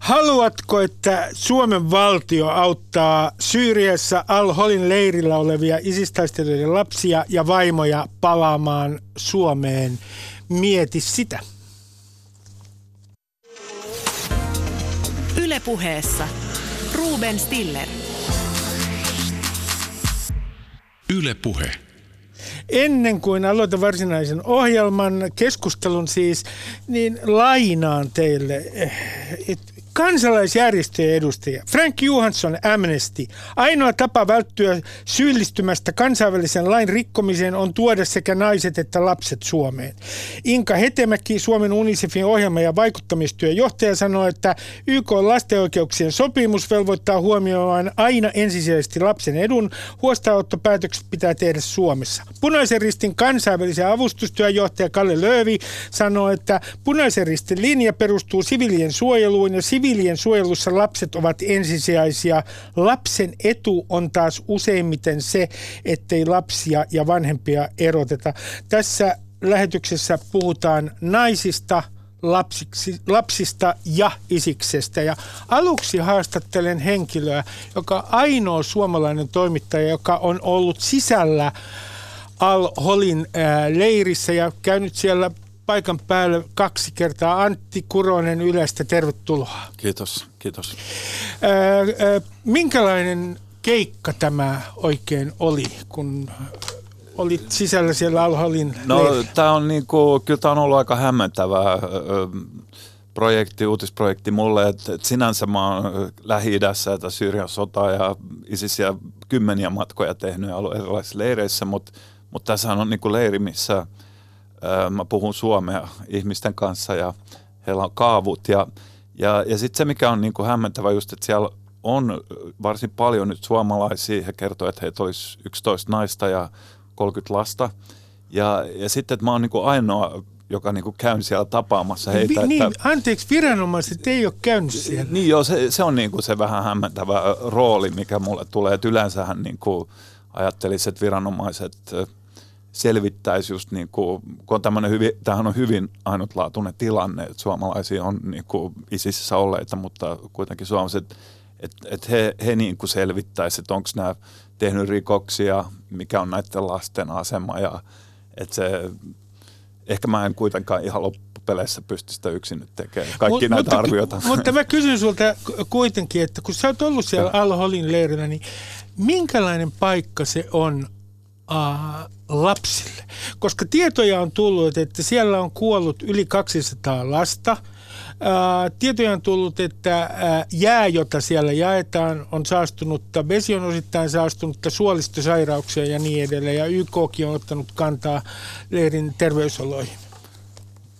Haluatko, että Suomen valtio auttaa Syyriassa Al-Holin leirillä olevia isistaistelijoiden lapsia ja vaimoja palaamaan Suomeen? Mieti sitä. Ylepuheessa Ruben Stiller. Ylepuhe. Ennen kuin aloitan varsinaisen ohjelman, keskustelun siis, niin lainaan teille, että kansalaisjärjestöjen edustajia. Frank Johansson Amnesty. Ainoa tapa välttyä syyllistymästä kansainvälisen lain rikkomiseen on tuoda sekä naiset että lapset Suomeen. Inka Hetemäki, Suomen UNICEFin ohjelma- ja vaikuttamistyöjohtaja, sanoi, että YK lasten oikeuksien sopimus velvoittaa huomioimaan aina ensisijaisesti lapsen edun. Huostaanottopäätökset pitää tehdä Suomessa. Punaisen ristin kansainvälisen avustustyöjohtaja Kalle Löövi sanoi, että punaisen ristin linja perustuu sivilien suojeluun ja sivilien siviilien suojelussa lapset ovat ensisijaisia. Lapsen etu on taas useimmiten se, ettei lapsia ja vanhempia eroteta. Tässä lähetyksessä puhutaan naisista, lapsiksi, lapsista ja isiksestä. Ja aluksi haastattelen henkilöä, joka ainoa suomalainen toimittaja, joka on ollut sisällä Al-Holin leirissä ja käynyt siellä paikan päällä kaksi kertaa. Antti Kuronen Ylestä, tervetuloa. Kiitos, kiitos. Minkälainen keikka tämä oikein oli, kun olit sisällä siellä Alholin No tämä on niinku, kyllä tämä on ollut aika hämmentävä projekti, uutisprojekti mulle, että et sinänsä mä oon Lähi-idässä, että Syyrian sota ja isisiä kymmeniä matkoja tehnyt erilaisissa leireissä, mutta mut tässä on niinku leiri, missä – mä puhun suomea ihmisten kanssa ja heillä on kaavut. Ja, ja, ja sitten se, mikä on niin kuin hämmentävä just, että siellä on varsin paljon nyt suomalaisia. He kertovat, että heitä olisi 11 naista ja 30 lasta. Ja, ja sitten, että mä oon niin kuin ainoa joka niin käyn siellä tapaamassa heitä. Vi, niin, että, anteeksi, viranomaiset ei ole käynyt siellä. Niin joo, se, se on niin kuin se vähän hämmentävä rooli, mikä mulle tulee. Että yleensähän niin kuin ajattelisi, että viranomaiset selvittäisi just niin kuin, kun on tämmöinen hyvin, tämähän on hyvin ainutlaatuinen tilanne, että suomalaisia on niin kuin isissä olleita, mutta kuitenkin suomalaiset, että, että he, he niin kuin selvittäisi, että onko nämä tehnyt rikoksia, mikä on näiden lasten asema ja että se, ehkä mä en kuitenkaan ihan loppupeleissä pysty sitä yksin nyt tekemään, kaikki Mut, näitä mutta, arvioita. Mutta mä kysyn sulta kuitenkin, että kun sä oot ollut siellä Al-Holin leirillä, niin minkälainen paikka se on äh, lapsille. Koska tietoja on tullut, että siellä on kuollut yli 200 lasta. Tietoja on tullut, että ää, jää, jota siellä jaetaan, on saastunutta, vesi on osittain saastunutta, suolistosairauksia ja niin edelleen. Ja YKkin on ottanut kantaa leirin terveysoloihin.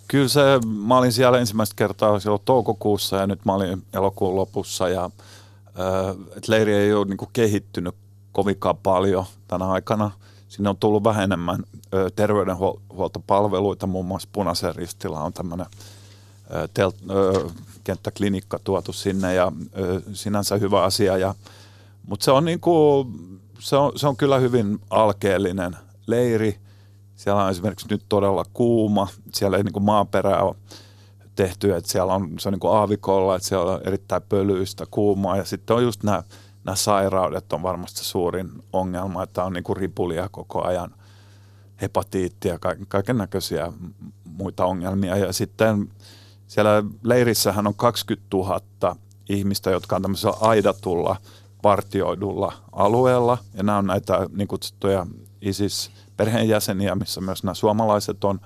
Kyllä se, mä olin siellä ensimmäistä kertaa silloin toukokuussa ja nyt mä olin elokuun lopussa ja ää, et leiri ei ole niin kehittynyt kovinkaan paljon tänä aikana – sinne on tullut vähän enemmän terveydenhuoltopalveluita, muun muassa Punaisen ristillä on tämmöinen kenttäklinikka tuotu sinne ja sinänsä hyvä asia. Ja, mutta se on, niinku, se, on, se on kyllä hyvin alkeellinen leiri. Siellä on esimerkiksi nyt todella kuuma. Siellä ei niinku maaperää ole tehty, että siellä on, se on niin kuin aavikolla, että siellä on erittäin pölyistä, kuumaa ja sitten on just nämä nämä sairaudet on varmasti suurin ongelma, että on niin kuin ripulia koko ajan, hepatiittia, kaiken näköisiä muita ongelmia. Ja sitten siellä leirissähän on 20 000 ihmistä, jotka on tämmöisellä aidatulla, partioidulla alueella. Ja nämä on näitä niin kutsuttuja ISIS-perheenjäseniä, missä myös nämä suomalaiset on.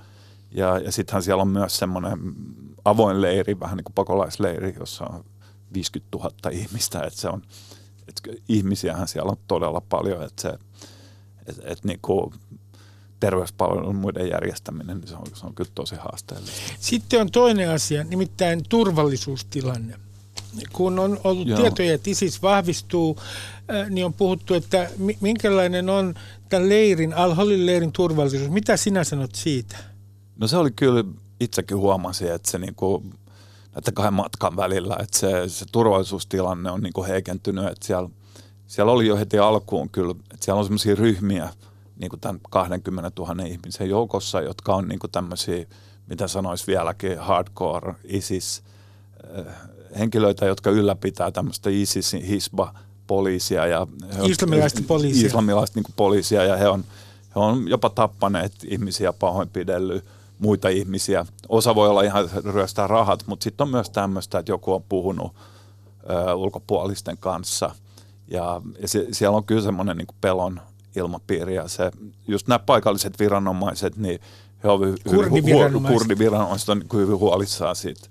Ja, ja sittenhän siellä on myös semmoinen avoin leiri, vähän niin kuin pakolaisleiri, jossa on 50 000 ihmistä. Että se on, et ihmisiähän siellä on todella paljon, että se, et, et niin kuin terveyspalvelun muiden järjestäminen, niin se on, se on kyllä tosi haasteellista. Sitten on toinen asia, nimittäin turvallisuustilanne. Kun on ollut Joo. tietoja, että ISIS vahvistuu, niin on puhuttu, että minkälainen on tämän leirin, Al-Holin leirin turvallisuus. Mitä sinä sanot siitä? No se oli kyllä, itsekin huomasin, että se niinku näiden kahden matkan välillä, että se, se turvallisuustilanne on niin heikentynyt, että siellä, siellä oli jo heti alkuun kyllä, että siellä on sellaisia ryhmiä niin kuin tämän 20 000 ihmisen joukossa, jotka on niin tämmöisiä, mitä sanoisi vieläkin, hardcore ISIS, henkilöitä, jotka ylläpitää tämmöistä ISISin hisba poliisia ja islamilaista poliisia, islamilaista niin poliisia ja he on, he on jopa tappaneet ihmisiä, pahoinpidellyt muita ihmisiä. Osa voi olla ihan ryöstää rahat, mutta sitten on myös tämmöistä, että joku on puhunut ö, ulkopuolisten kanssa ja, ja se, siellä on kyllä semmoinen niin pelon ilmapiiri ja se, just nämä paikalliset viranomaiset, niin he on kurdiviranomaiset. kurdiviranomaiset on niin hyvin huolissaan siitä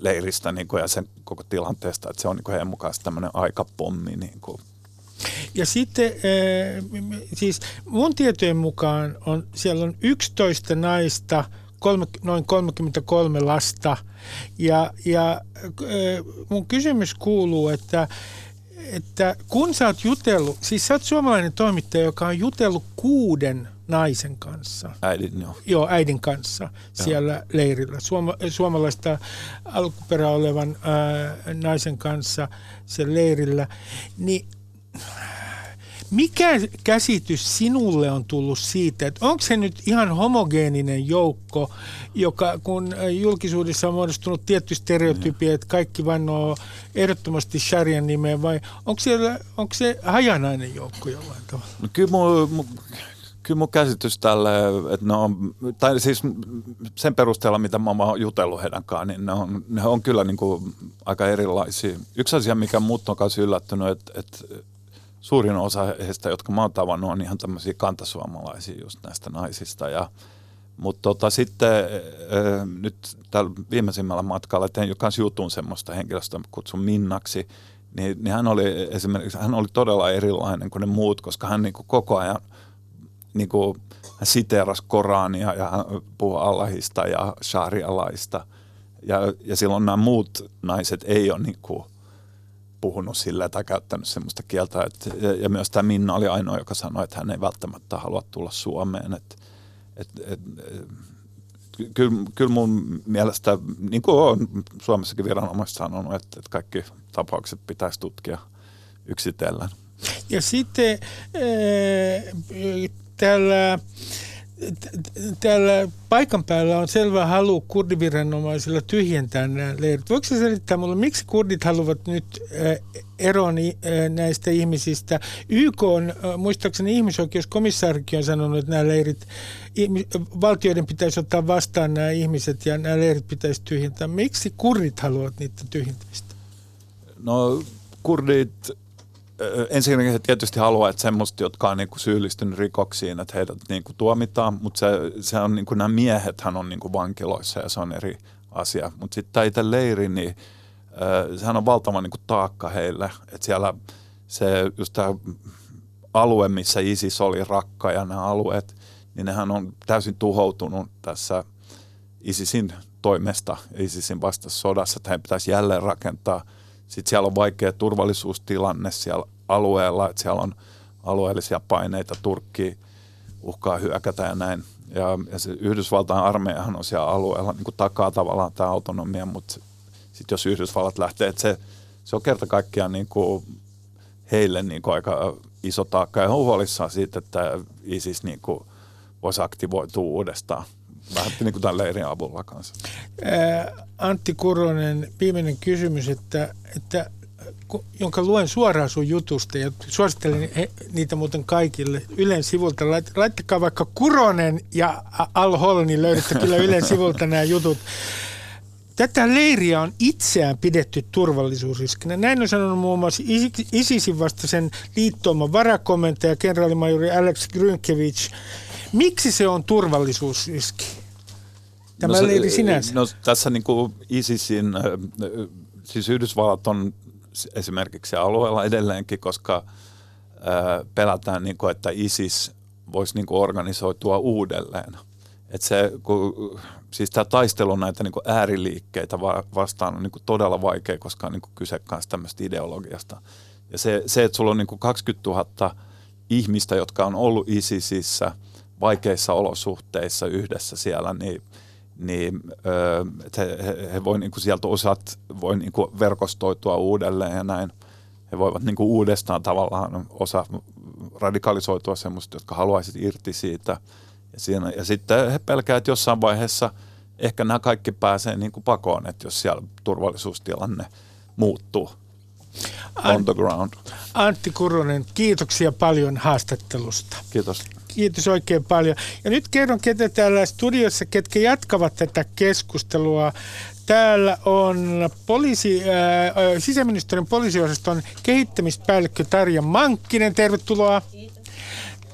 leiristä niin kuin, ja sen koko tilanteesta, että se on niin kuin heidän mukaan tämmöinen aikapommi. Niin kuin. Ja sitten siis mun tietojen mukaan on, siellä on 11 naista, kolme, noin 33 lasta ja, ja mun kysymys kuuluu, että että kun sä oot jutellut, siis sä oot suomalainen toimittaja, joka on jutellut kuuden naisen kanssa. Äidin, joo. Joo, äidin kanssa joo. siellä leirillä. Suoma, suomalaista alkuperä olevan ää, naisen kanssa siellä leirillä. Niin mikä käsitys sinulle on tullut siitä, että onko se nyt ihan homogeeninen joukko, joka kun julkisuudessa on muodostunut tietty stereotypia, että kaikki vannoo ehdottomasti Sharian nimeen, vai onko, siellä, onko se hajanainen joukko jollain tavalla? No kyllä mun, kyllä mun käsitys tälle, että ne on, tai siis sen perusteella, mitä mä oon jutellut heidän niin ne on, ne on kyllä niin kuin aika erilaisia. Yksi asia, mikä muut on kanssa yllättynyt, että, että suurin osa heistä, jotka mä oon tavannut, on ihan tämmöisiä kantasuomalaisia just näistä naisista. Ja, mutta tota, sitten äh, nyt tällä viimeisimmällä matkalla tein jo kanssa jutun semmoista henkilöstä, kutsun Minnaksi, niin, niin hän oli esimerkiksi, hän oli todella erilainen kuin ne muut, koska hän niin kuin koko ajan niin kuin, hän siteerasi Korania ja hän puhui Allahista ja sharialaista. Ja, ja silloin nämä muut naiset ei ole niin kuin, puhunut sillä tai käyttänyt sellaista kieltä. Että, ja, ja myös tämä Minna oli ainoa, joka sanoi, että hän ei välttämättä halua tulla Suomeen. Että, et, et, kyllä, kyllä mun mielestä, niin kuin on Suomessakin viranomaiset sanonut, että, että kaikki tapaukset pitäisi tutkia yksitellen. Ja sitten äh, täällä täällä paikan päällä on selvä halu kurdiviranomaisilla tyhjentää nämä leirit. Voiko se selittää mulle, miksi kurdit haluavat nyt äh, eroon äh, näistä ihmisistä? YK on, äh, muistaakseni ihmisoikeuskomissaarikin on sanonut, että nämä leirit, valtioiden pitäisi ottaa vastaan nämä ihmiset ja nämä leirit pitäisi tyhjentää. Miksi kurdit haluavat niitä tyhjentämistä? No kurdit ensinnäkin he tietysti haluaa, että semmoista, jotka on niinku syyllistynyt rikoksiin, että heidät niinku tuomitaan, mutta se, se on niinku, nämä miehethän on niinku vankiloissa ja se on eri asia. Mutta sitten tämä itse leiri, niin äh, sehän on valtava niinku taakka heille, että siellä se just tämä alue, missä ISIS oli rakka ja nämä alueet, niin nehän on täysin tuhoutunut tässä ISISin toimesta, ISISin sodassa, että heidän pitäisi jälleen rakentaa – sitten siellä on vaikea turvallisuustilanne siellä alueella, että siellä on alueellisia paineita, Turkki uhkaa hyökätä ja näin. Ja, ja se Yhdysvaltain armeijahan on siellä alueella niin kuin takaa tavallaan tämä autonomia, mutta sitten jos Yhdysvallat lähtee, että se, se on kerta kaikkiaan niin kuin heille niin kuin aika iso taakka ja on huolissaan siitä, että ISIS niin kuin voisi aktivoitua uudestaan vähän niin kuin tämän leirin avulla kanssa. Antti Kuronen, viimeinen kysymys, että, että jonka luen suoraan sun jutusta ja suosittelen he, niitä muuten kaikille Ylen sivulta. Lait, laittakaa vaikka Kuronen ja Al Hol, niin löydätte kyllä Ylen sivulta nämä jutut. Tätä leiriä on itseään pidetty turvallisuusriskinä. Näin on sanonut muun muassa ISISin vastaisen liittooman varakomentaja, kenraalimajori Alex Grynkevich. Miksi se on turvallisuusriski? Tämä no se, leiri sinänsä. No tässä niin kuin ISISin, siis Yhdysvallat on esimerkiksi alueella edelleenkin, koska pelätään, niin kuin, että ISIS voisi niin kuin organisoitua uudelleen. Että se, kun, siis tämä taistelu näitä niin kuin ääriliikkeitä vastaan on niin kuin todella vaikea, koska on niin kuin kyse myös tämmöistä ideologiasta. Ja se, se, että sulla on niin kuin 20 000 ihmistä, jotka on ollut ISISissä – vaikeissa olosuhteissa yhdessä siellä, niin, niin he, he, he voi niin kuin sieltä osat voi niin kuin verkostoitua uudelleen ja näin. He voivat niin kuin uudestaan tavallaan osa radikalisoitua semmoista, jotka haluaisivat irti siitä. Ja, siinä, ja sitten he pelkäävät, että jossain vaiheessa ehkä nämä kaikki pääsee niin kuin pakoon, että jos siellä turvallisuustilanne muuttuu on the ground. Antti Kuronen, kiitoksia paljon haastattelusta. Kiitos. Kiitos oikein paljon. Ja nyt kerron, ketä täällä studiossa, ketkä jatkavat tätä keskustelua. Täällä on poliisi, äh, sisäministeriön poliisiosaston kehittämispäällikkö Tarja Mankkinen. Tervetuloa.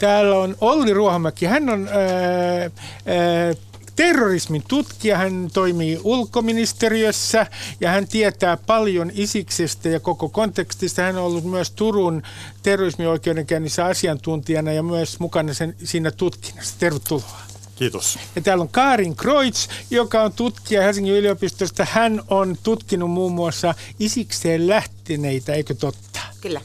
Täällä on Olli Ruohomäki. Hän on äh, äh, terrorismin tutkija, hän toimii ulkoministeriössä ja hän tietää paljon Isiksestä ja koko kontekstista. Hän on ollut myös Turun terrorismioikeudenkäynnissä asiantuntijana ja myös mukana sen, siinä tutkinnassa. Tervetuloa. Kiitos. Ja täällä on Karin Kreutz, joka on tutkija Helsingin yliopistosta. Hän on tutkinut muun muassa Isikseen lähteneitä, eikö totta? Kyllä.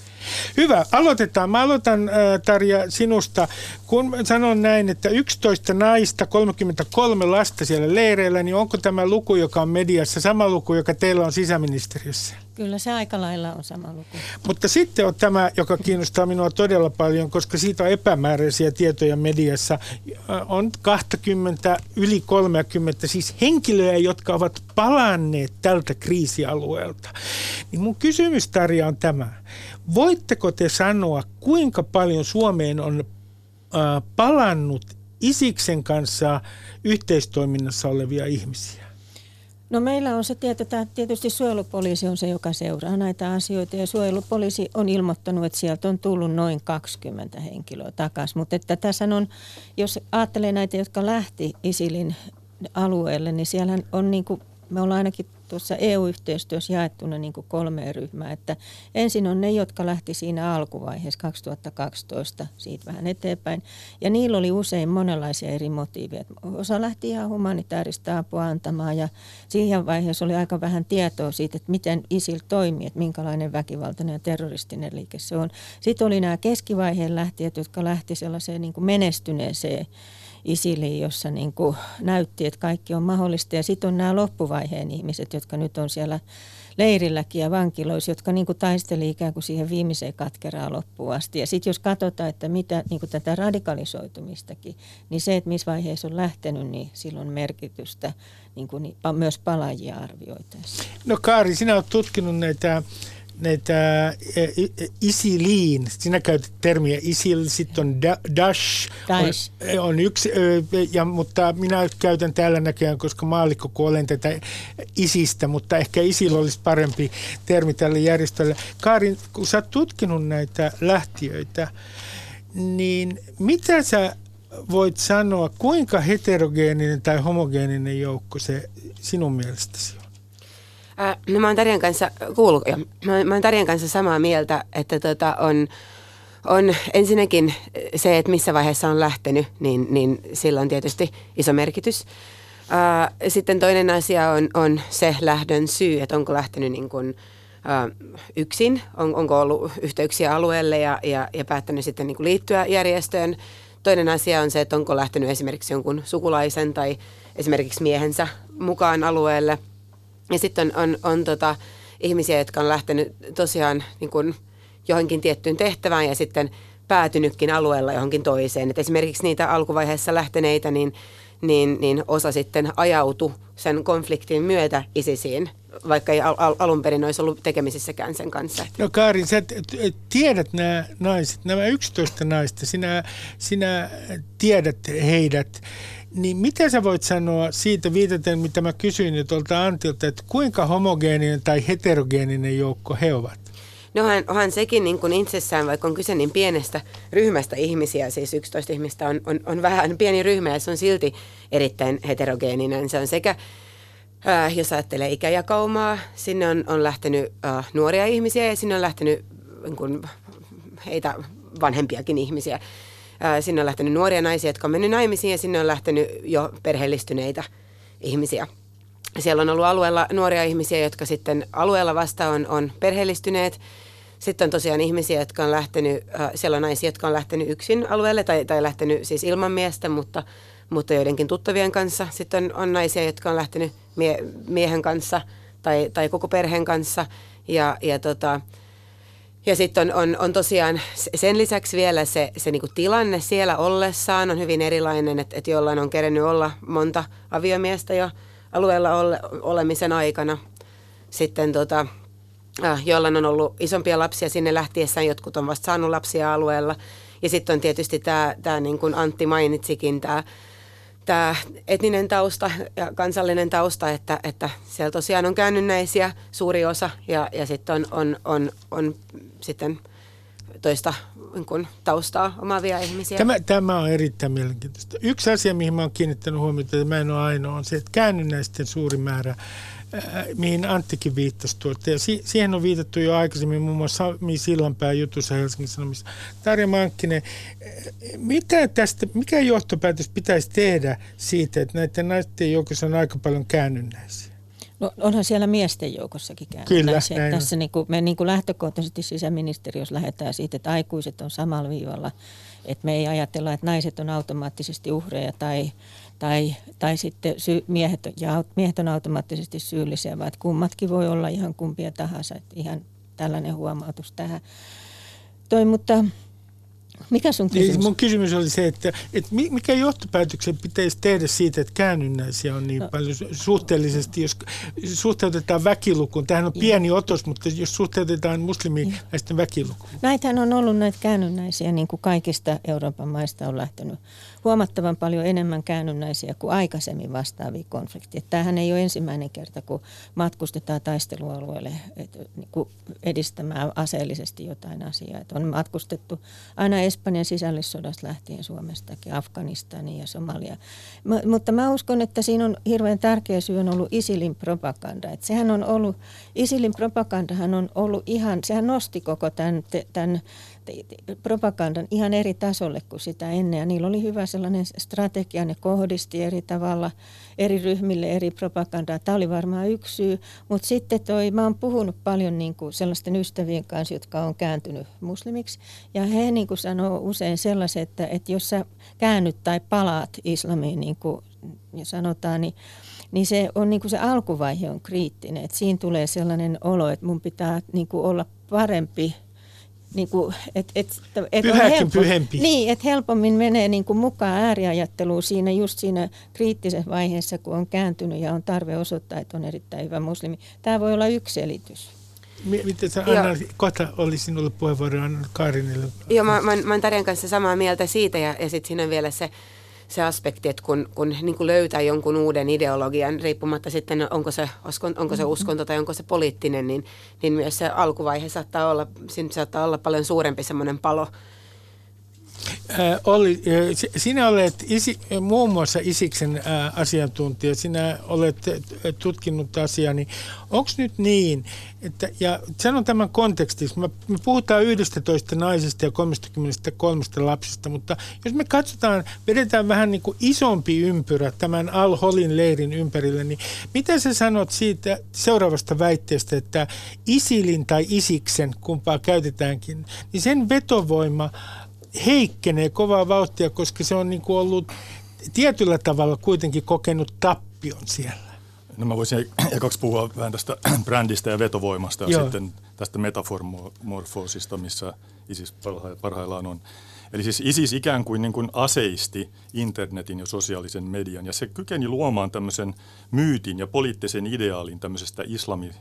Hyvä, aloitetaan. Mä aloitan äh, Tarja sinusta. Kun sanon näin, että 11 naista, 33 lasta siellä leireillä, niin onko tämä luku, joka on mediassa, sama luku, joka teillä on sisäministeriössä? Kyllä se aika lailla on sama luku. Mutta sitten on tämä, joka kiinnostaa minua todella paljon, koska siitä on epämääräisiä tietoja mediassa. Äh, on 20, yli 30, siis henkilöjä, jotka ovat palanneet tältä kriisialueelta. Niin mun kysymys, Tarja, on tämä. Voitteko te sanoa, kuinka paljon Suomeen on palannut Isiksen kanssa yhteistoiminnassa olevia ihmisiä? No meillä on se tietää, tietysti suojelupoliisi on se, joka seuraa näitä asioita ja suojelupoliisi on ilmoittanut, että sieltä on tullut noin 20 henkilöä takaisin. Mutta että tässä on, jos ajattelee näitä, jotka lähti Isilin alueelle, niin siellä on niin kuin, me ollaan ainakin tuossa EU-yhteistyössä jaettuna niin kuin kolmeen ryhmään. Että ensin on ne, jotka lähti siinä alkuvaiheessa 2012 siitä vähän eteenpäin. Ja niillä oli usein monenlaisia eri motiiveja. Osa lähti ihan humanitaarista apua antamaan ja siihen vaiheessa oli aika vähän tietoa siitä, että miten ISIL toimii, että minkälainen väkivaltainen ja terroristinen liike se on. Sitten oli nämä keskivaiheen lähtijät, jotka lähti sellaiseen niin kuin menestyneeseen Isiliin, jossa niin kuin näytti, että kaikki on mahdollista. Ja sitten on nämä loppuvaiheen ihmiset, jotka nyt on siellä leirilläkin ja vankiloissa, jotka niin kuin taisteli ikään kuin siihen viimeiseen katkeraan loppuun asti. Ja sitten jos katsotaan, että mitä niin kuin tätä radikalisoitumistakin, niin se, että missä vaiheessa on lähtenyt, niin silloin merkitystä niin kuin, myös palajia arvioitaessa. No Kaari, sinä olet tutkinut näitä näitä e, e, Isiliin, sinä käytät termiä Isil, sitten on da, Dash, Daesh. On, on yksi, ja, mutta minä käytän täällä näköjään, koska maallikko, kun olen tätä Isistä, mutta ehkä Isil olisi parempi termi tälle järjestölle. Kaarin, kun sä oot tutkinut näitä lähtiöitä, niin mitä sä voit sanoa, kuinka heterogeeninen tai homogeeninen joukko se sinun mielestäsi on? Äh, no mä oon Tarjan kanssa kuullut, ja mä, mä oon Tarjan kanssa samaa mieltä, että tota on, on ensinnäkin se, että missä vaiheessa on lähtenyt, niin, niin sillä on tietysti iso merkitys. Äh, sitten toinen asia on, on se lähdön syy, että onko lähtenyt niin kuin, äh, yksin, on, onko ollut yhteyksiä alueelle ja, ja, ja päättänyt sitten niin kuin liittyä järjestöön. Toinen asia on se, että onko lähtenyt esimerkiksi jonkun sukulaisen tai esimerkiksi miehensä mukaan alueelle – ja sitten on, on, on tota, ihmisiä, jotka on lähtenyt tosiaan niin kuin johonkin tiettyyn tehtävään ja sitten päätynytkin alueella johonkin toiseen. Et esimerkiksi niitä alkuvaiheessa lähteneitä, niin, niin, niin osa sitten ajautui sen konfliktin myötä ISISiin, vaikka ei al- al- alun perin olisi ollut tekemisissäkään sen kanssa. No Kaarin, sä tiedät nämä naiset, nämä 11 naista, sinä, sinä tiedät heidät. Niin mitä sä voit sanoa siitä viitaten, mitä mä kysyin tuolta Antilta, että kuinka homogeeninen tai heterogeeninen joukko he ovat? No onhan, onhan sekin niin kuin itsessään, vaikka on kyse niin pienestä ryhmästä ihmisiä, siis 11 ihmistä on, on, on vähän pieni ryhmä ja se on silti erittäin heterogeeninen. Se on sekä, äh, jos ajattelee ikäjakaumaa, sinne on, on lähtenyt äh, nuoria ihmisiä ja sinne on lähtenyt niin kuin, heitä vanhempiakin ihmisiä. Sinne on lähtenyt nuoria naisia, jotka on mennyt naimisiin ja sinne on lähtenyt jo perheellistyneitä ihmisiä. Siellä on ollut alueella nuoria ihmisiä, jotka sitten alueella vasta on, on perheellistyneet. Sitten on tosiaan ihmisiä, jotka on lähtenyt, siellä on naisia, jotka on lähtenyt yksin alueelle tai, tai lähtenyt siis ilman miestä, mutta, mutta joidenkin tuttavien kanssa. Sitten on, on naisia, jotka on lähtenyt mie, miehen kanssa tai, tai koko perheen kanssa. Ja, ja tota, Ja sitten on, on, on tosiaan sen lisäksi vielä se, se niinku tilanne siellä ollessaan on hyvin erilainen, että et jollain on kerennyt olla monta aviomiestä jo alueella ole, olemisen aikana. Sitten tota, äh, jollain on ollut isompia lapsia sinne lähtiessään, jotkut on vasta saanut lapsia alueella. Ja sitten on tietysti tämä, tää niin kuin Antti mainitsikin, tämä tämä etninen tausta ja kansallinen tausta, että, että siellä tosiaan on käännynnäisiä suuri osa ja, ja sitten on, on, on, on sitten toista niin kuin, taustaa omaavia ihmisiä. Tämä, tämä on erittäin mielenkiintoista. Yksi asia, mihin olen kiinnittänyt huomiota, että mä en ole ainoa, on se, että käännynnäisten suuri määrä mihin Anttikin viittasi tuolta. Ja si- siihen on viitattu jo aikaisemmin, muun muassa Sami Sillanpää jutussa Helsingin Sanomissa. Tarja Mankkinen, äh, mitä tästä, mikä johtopäätös pitäisi tehdä siitä, että näiden naisten joukossa on aika paljon käännynnäisiä? No onhan siellä miesten joukossakin käännynnäisiä. Kyllä, Tässä niin kuin, me niin kuin lähtökohtaisesti sisäministeriössä lähdetään siitä, että aikuiset on samalla viivalla. Että me ei ajatella, että naiset on automaattisesti uhreja tai tai, tai sitten sy- miehet, ja miehet on automaattisesti syyllisiä, vaan kummatkin voi olla ihan kumpia tahansa. Että ihan tällainen huomautus tähän. Toi, mutta mikä sun niin, kysymys? Niin, mun kysymys oli se, että, että mikä johtopäätöksen pitäisi tehdä siitä, että käännynnäisiä on niin no. paljon suhteellisesti, jos suhteutetaan väkilukuun. Tämähän on pieni otos, mutta jos suhteutetaan muslimiväestön väkilukuun. Näitähän on ollut näitä käännynnäisiä, niin kuin kaikista Euroopan maista on lähtenyt huomattavan paljon enemmän käännynnäisiä kuin aikaisemmin vastaavia konflikteja. Tämähän ei ole ensimmäinen kerta, kun matkustetaan taistelualueelle et, niin kuin edistämään aseellisesti jotain asiaa. Et on matkustettu aina Espanjan sisällissodasta lähtien Suomestakin, Afganistaniin ja Somalia. M- mutta mä uskon, että siinä on hirveän tärkeä syy on ollut ISILin propaganda. Et sehän on ollut, ISILin propagandahan on ollut ihan, sehän nosti koko tämän, tämän propagandan ihan eri tasolle kuin sitä ennen. Ja niillä oli hyvä sellainen strategia, ne kohdisti eri tavalla eri ryhmille eri propagandaa. Tämä oli varmaan yksi syy, mutta sitten toi, mä oon puhunut paljon niin kuin sellaisten ystävien kanssa, jotka on kääntynyt muslimiksi. Ja he niin kuin sanoo usein sellaiset, että, että jos sä käännyt tai palaat islamiin, niin kuin sanotaan, niin niin se, on, niin kuin se alkuvaihe on kriittinen. Että siinä tulee sellainen olo, että mun pitää niin kuin olla parempi niin kuin, et, et, et on helppo, pyhempi. Niin, että helpommin menee niin kuin mukaan ääriajatteluun siinä just siinä kriittisessä vaiheessa, kun on kääntynyt ja on tarve osoittaa, että on erittäin hyvä muslimi. Tämä voi olla yksi selitys. Miten sä, Anna, kohta oli sinulle puheenvuoro Anna Kaarinille. Joo, mä, mä, mä olen Tarjan kanssa samaa mieltä siitä ja, ja sitten siinä on vielä se se aspekti, että kun, kun niin kuin löytää jonkun uuden ideologian, riippumatta sitten onko se, onko se mm-hmm. uskonto tai onko se poliittinen, niin, niin myös se alkuvaihe saattaa olla, siinä saattaa olla paljon suurempi semmoinen palo, Äh, Olli, sinä olet isi, muun muassa Isiksen äh, asiantuntija, sinä olet tutkinut asiaa, niin onko nyt niin, että, ja sanon tämän kontekstissa, me, me puhutaan 11 naisesta ja 33 lapsesta, mutta jos me katsotaan, vedetään vähän niin kuin isompi ympyrä tämän Al-Holin leirin ympärille, niin mitä sä sanot siitä seuraavasta väitteestä, että Isilin tai Isiksen, kumpaa käytetäänkin, niin sen vetovoima heikkenee kovaa vauhtia, koska se on niin kuin ollut tietyllä tavalla kuitenkin kokenut tappion siellä. No mä voisin ekaksi puhua vähän tästä brändistä ja vetovoimasta ja Joo. sitten tästä metaforfoosista, missä ISIS parhaillaan on. Eli siis ISIS ikään kuin, niin kuin aseisti internetin ja sosiaalisen median ja se kykeni luomaan tämmöisen myytin ja poliittisen ideaalin tämmöisestä islami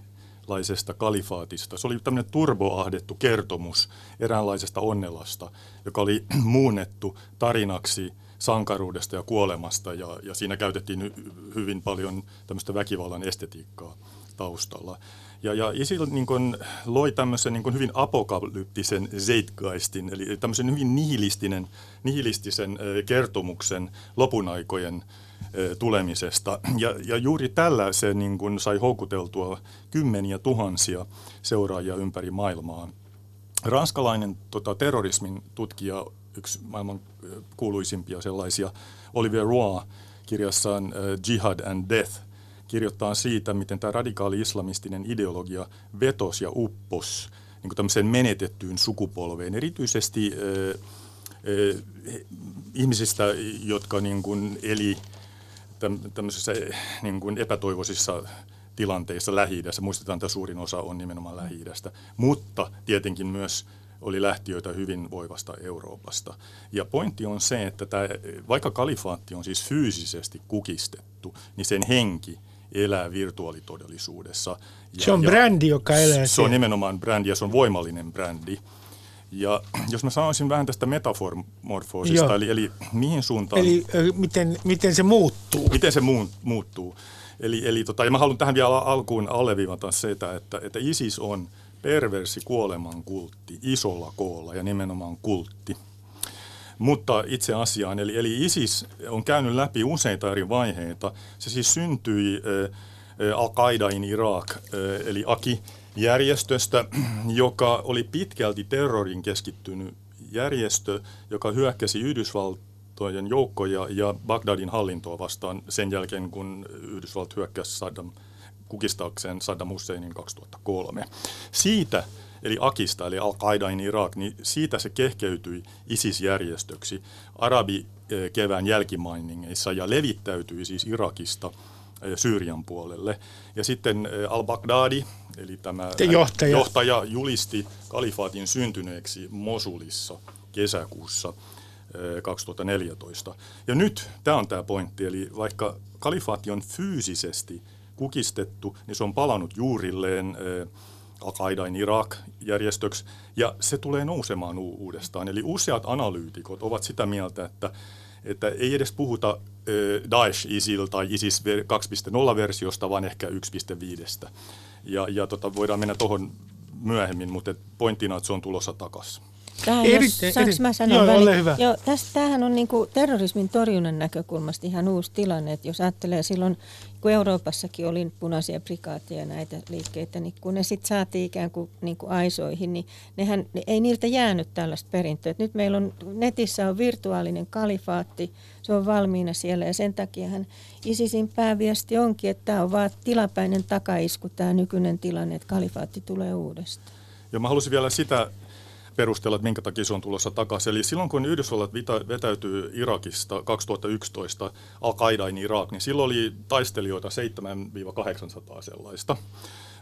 laisesta kalifaatista. Se oli tämmöinen turboahdettu kertomus eräänlaisesta onnelasta, joka oli muunnettu tarinaksi sankaruudesta ja kuolemasta ja, ja siinä käytettiin hyvin paljon tämmöistä väkivallan estetiikkaa taustalla. Ja, ja Isil niin kun, loi tämmöisen niin kun hyvin apokalyptisen zeitgeistin, eli tämmöisen hyvin nihilistinen, nihilistisen kertomuksen lopun aikojen tulemisesta. Ja, ja juuri tällä se niin kuin sai houkuteltua kymmeniä tuhansia seuraajia ympäri maailmaa. Ranskalainen tota, terrorismin tutkija, yksi maailman kuuluisimpia sellaisia, Olivier Roy, kirjassaan Jihad and Death, kirjoittaa siitä, miten tämä radikaali islamistinen ideologia vetos ja uppos niin kuin tämmöiseen menetettyyn sukupolveen, erityisesti äh, äh, ihmisistä, jotka niin kuin eli tämmöisissä niin kuin epätoivoisissa tilanteissa lähi Muistetaan, että suurin osa on nimenomaan lähi mutta tietenkin myös oli lähtiöitä hyvin voivasta Euroopasta. Ja pointti on se, että tämä, vaikka kalifaatti on siis fyysisesti kukistettu, niin sen henki elää virtuaalitodellisuudessa. Ja, se on brändi, joka elää. Se on nimenomaan brändi ja se on voimallinen brändi. Ja jos mä sanoisin vähän tästä metamorfoosista, eli, eli mihin suuntaan... Eli miten, miten se muuttuu. Miten se muuttuu. Eli, eli tota, ja mä haluan tähän vielä alkuun alleviivata sitä, että, että ISIS on perversi kuoleman kultti isolla koolla ja nimenomaan kultti. Mutta itse asiaan, eli, eli ISIS on käynyt läpi useita eri vaiheita. Se siis syntyi äh, Al-Qaidain Irak, äh, eli AKI, järjestöstä, joka oli pitkälti terrorin keskittynyt järjestö, joka hyökkäsi Yhdysvaltojen joukkoja ja Bagdadin hallintoa vastaan sen jälkeen, kun Yhdysvallat hyökkäsi Saddam kukistaakseen Saddam Husseinin 2003. Siitä, eli Akista, eli Al-Qaidain Irak, niin siitä se kehkeytyi ISIS-järjestöksi arabi kevään jälkimainingeissa ja levittäytyi siis Irakista Syyrian puolelle. Ja sitten al-Baghdadi, eli tämä johtaja. johtaja julisti kalifaatin syntyneeksi Mosulissa kesäkuussa 2014. Ja nyt tämä on tämä pointti, eli vaikka kalifaatti on fyysisesti kukistettu, niin se on palannut juurilleen Al-Qaidain Irak-järjestöksi, ja se tulee nousemaan uudestaan. Eli useat analyytikot ovat sitä mieltä, että, että ei edes puhuta Daesh Isil tai ISIS 2.0-versiosta, vaan ehkä 1.5. Ja, ja tota, voidaan mennä tuohon myöhemmin, mutta pointtina, että se on tulossa takaisin. Tähän, jos, saanko mä sanoa Joo, ole hyvä. Joo, tästä, tämähän on niin kuin terrorismin torjunnan näkökulmasta ihan uusi tilanne. Että jos ajattelee silloin, kun Euroopassakin oli punaisia prikaateja näitä liikkeitä, niin kun ne sitten saatiin ikään kuin, niin kuin aisoihin, niin nehän, ne, ei niiltä jäänyt tällaista perintöä. Et nyt meillä on, netissä on virtuaalinen kalifaatti, se on valmiina siellä ja sen takiahan ISISin pääviesti onkin, että tämä on vaan tilapäinen takaisku, tämä nykyinen tilanne, että kalifaatti tulee uudestaan. Ja mä halusin vielä sitä perustella, että minkä takia se on tulossa takaisin. Eli silloin kun Yhdysvallat vetäytyy Irakista 2011 Al-Qaidain Irak, niin silloin oli taistelijoita 7-800 sellaista.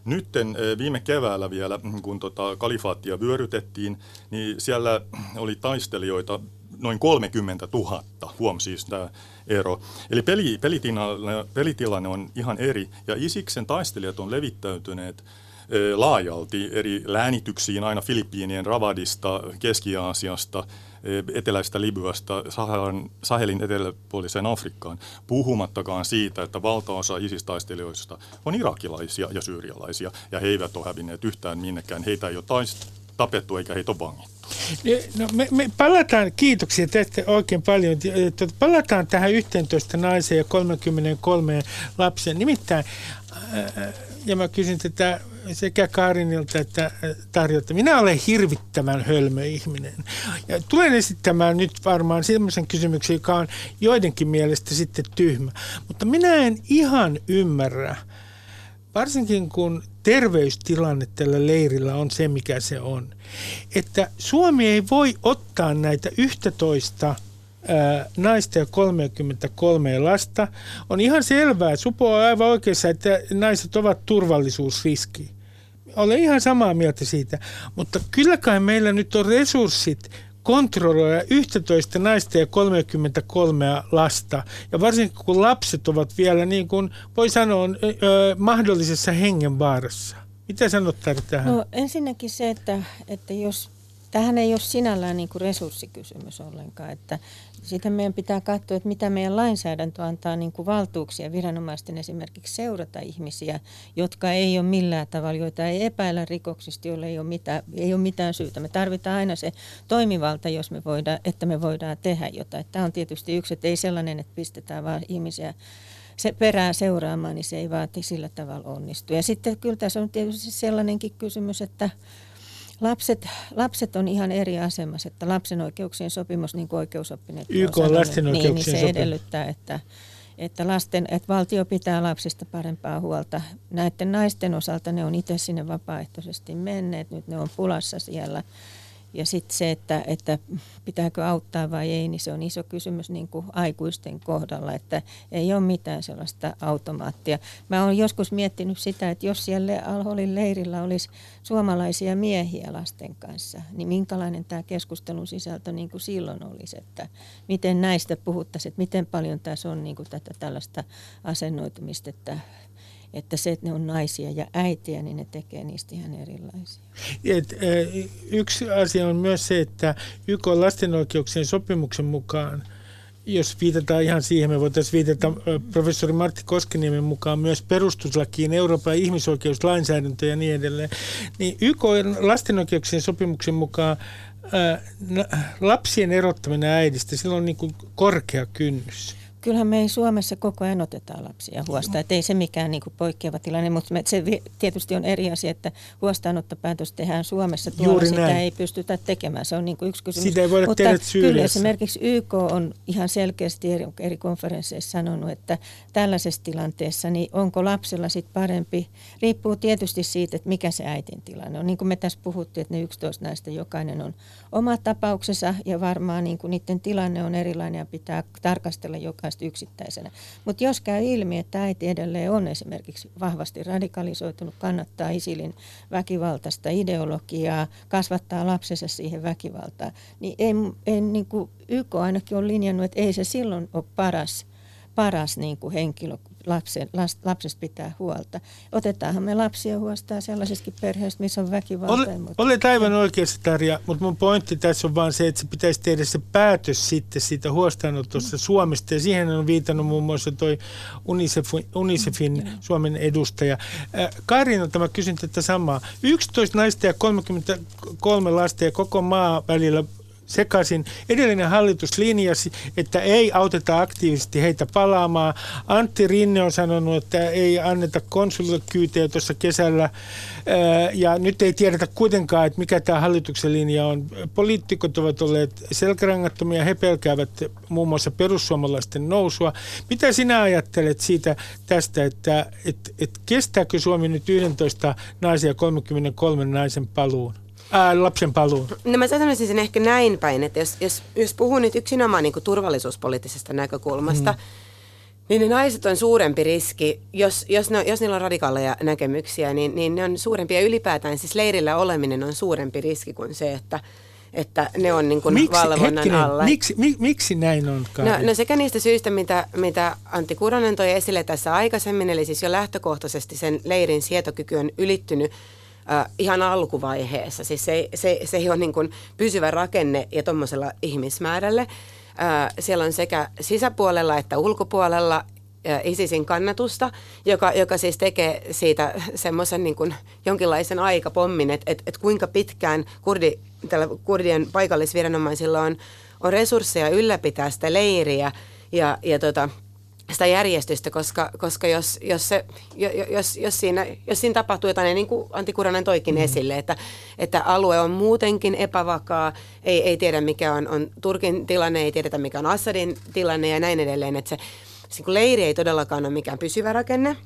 Nytten eh, viime keväällä vielä, kun tota kalifaattia vyörytettiin, niin siellä oli taistelijoita noin 30 000, huom siis tämä ero. Eli peli, pelitilanne, pelitilanne on ihan eri, ja Isiksen taistelijat on levittäytyneet laajalti eri läänityksiin aina Filippiinien Ravadista, Keski-Aasiasta, eteläistä Libyasta, Sahelin eteläpuoliseen Afrikkaan, puhumattakaan siitä, että valtaosa isistaistelijoista on irakilaisia ja syyrialaisia, ja he eivät ole hävinneet yhtään minnekään. Heitä ei ole tapettu eikä heitä ole vangittu. No, me, me palataan, kiitoksia teette oikein paljon. Palataan tähän 11 naiseen ja 33 lapseen. Nimittäin, ja mä kysyn tätä sekä Karinilta että äh, Tarjolta. Minä olen hirvittävän hölmö ihminen. Ja tulen esittämään nyt varmaan sellaisen kysymyksen, joka on joidenkin mielestä sitten tyhmä. Mutta minä en ihan ymmärrä, varsinkin kun terveystilanne tällä leirillä on se, mikä se on, että Suomi ei voi ottaa näitä 11 naista ja 33 lasta. On ihan selvää, Supo on aivan oikeassa, että naiset ovat turvallisuusriski. Olen ihan samaa mieltä siitä, mutta kyllä kai meillä nyt on resurssit kontrolloida 11 naista ja 33 lasta. Ja varsinkin kun lapset ovat vielä, niin kuin voi sanoa, mahdollisessa hengenvaarassa. Mitä sanot tähän? No ensinnäkin se, että, että jos Tähän ei ole sinällään niin kuin resurssikysymys ollenkaan, että siitä meidän pitää katsoa, että mitä meidän lainsäädäntö antaa niin kuin valtuuksia viranomaisten esimerkiksi seurata ihmisiä, jotka ei ole millään tavalla, joita ei epäillä rikoksista, joille ei ole mitään, ei ole mitään syytä. Me tarvitaan aina se toimivalta, jos me voidaan, että me voidaan tehdä jotain. Tämä on tietysti yksi, että ei sellainen, että pistetään vaan ihmisiä se perää seuraamaan, niin se ei vaati sillä tavalla onnistu. Ja sitten kyllä tässä on tietysti sellainenkin kysymys, että Lapset, lapset on ihan eri asemassa, että lapsen oikeuksien sopimus, niin kuin oikeusoppineet YK on lasten niin, niin se sopimus. edellyttää, että, että, lasten, että valtio pitää lapsista parempaa huolta. Näiden naisten osalta ne on itse sinne vapaaehtoisesti menneet, nyt ne on pulassa siellä. Ja sitten se, että, että pitääkö auttaa vai ei, niin se on iso kysymys niin kuin aikuisten kohdalla, että ei ole mitään sellaista automaattia. Mä oon joskus miettinyt sitä, että jos siellä Alholin leirillä olisi suomalaisia miehiä lasten kanssa, niin minkälainen tämä keskustelun sisältö niin kuin silloin olisi, että miten näistä puhuttaisiin, että miten paljon tässä on niin kuin tätä tällaista asennoitumista, että että se, että ne on naisia ja äitiä, niin ne tekee niistä ihan erilaisia. Et, yksi asia on myös se, että YK lasten oikeuksien sopimuksen mukaan jos viitataan ihan siihen, me voitaisiin viitata professori Martti Koskeniemen mukaan myös perustuslakiin, Euroopan ihmisoikeuslainsäädäntö ja niin edelleen, niin YK lasten oikeuksien sopimuksen mukaan lapsien erottaminen äidistä, sillä on niin kuin korkea kynnys. Kyllähän me ei Suomessa koko ajan oteta lapsia huostaan, että ei se mikään niin kuin poikkeava tilanne, mutta se tietysti on eri asia, että huostaanottopäätös tehdään Suomessa, tuolla Juuri sitä näin. ei pystytä tekemään, se on niin kuin yksi kysymys. Sitä ei voida mutta tehdä kyllä esimerkiksi YK on ihan selkeästi eri, eri konferensseissa sanonut, että tällaisessa tilanteessa, niin onko lapsella sitten parempi, riippuu tietysti siitä, että mikä se äitin tilanne on. Niin kuin me tässä puhuttiin, että ne 11 näistä jokainen on oma tapauksensa ja varmaan niin kuin niiden tilanne on erilainen ja pitää tarkastella jokaista vasta yksittäisenä. Mutta jos käy ilmi, että äiti edelleen on esimerkiksi vahvasti radikalisoitunut, kannattaa ISILin väkivaltaista ideologiaa, kasvattaa lapsensa siihen väkivaltaan, niin ei, ei niin kuin YK ainakin on linjannut, että ei se silloin ole paras, paras niin kuin henkilö lapsen, lapsesta pitää huolta. Otetaanhan me lapsia huostaan sellaisestakin perheestä, missä on väkivaltaa. Ole, mutta... Olet aivan oikeassa Tarja, mutta mun pointti tässä on vaan se, että se pitäisi tehdä se päätös sitten siitä huostaanotosta mm. Suomesta. Ja siihen on viitannut muun muassa toi Unicef, Unicefin mm. Suomen edustaja. Äh, Karina, tämä kysyn tätä samaa. 11 naista ja 33 lasta ja koko maa välillä sekaisin. Edellinen hallitus linjasi, että ei auteta aktiivisesti heitä palaamaan. Antti Rinne on sanonut, että ei anneta konsulikyytejä tuossa kesällä. Ja nyt ei tiedetä kuitenkaan, että mikä tämä hallituksen linja on. Poliitikot ovat olleet selkärangattomia, he pelkäävät muun muassa perussuomalaisten nousua. Mitä sinä ajattelet siitä tästä, että et, et kestääkö Suomi nyt 11 naisia ja 33 naisen paluun? Ää, lapsen paluu? No mä sanoisin sen ehkä näin päin, että jos, jos, jos puhuu nyt yksinomaan niin kuin turvallisuuspoliittisesta näkökulmasta, mm. niin ne naiset on suurempi riski, jos, jos, ne, jos niillä on radikaaleja näkemyksiä, niin, niin ne on suurempi. Ja ylipäätään siis leirillä oleminen on suurempi riski kuin se, että, että ne on niin kuin miksi, valvonnan hetkinen, alla. Miksi, mi, miksi näin on, No, no sekä niistä syistä, mitä, mitä Antti Kuronen toi esille tässä aikaisemmin, eli siis jo lähtökohtaisesti sen leirin sietokyky on ylittynyt äh, ihan alkuvaiheessa. Siis se, se, se ei ole niin kuin pysyvä rakenne ja tuommoisella ihmismäärälle. Äh, siellä on sekä sisäpuolella että ulkopuolella ISISin kannatusta, joka, joka siis tekee siitä semmoisen niin jonkinlaisen aikapommin, että et, et kuinka pitkään kurdi, tällä kurdien paikallisviranomaisilla on, on resursseja ylläpitää sitä leiriä ja, ja tota, sitä järjestystä, koska, koska jos, jos, se, jos, jos, siinä, jos siinä tapahtuu jotain, niin kuin Antti Kuranen toikin mm. esille, että, että alue on muutenkin epävakaa, ei, ei tiedä mikä on, on Turkin tilanne, ei tiedetä mikä on Assadin tilanne ja näin edelleen, että se, se niin leiri ei todellakaan ole mikään pysyvä rakenne.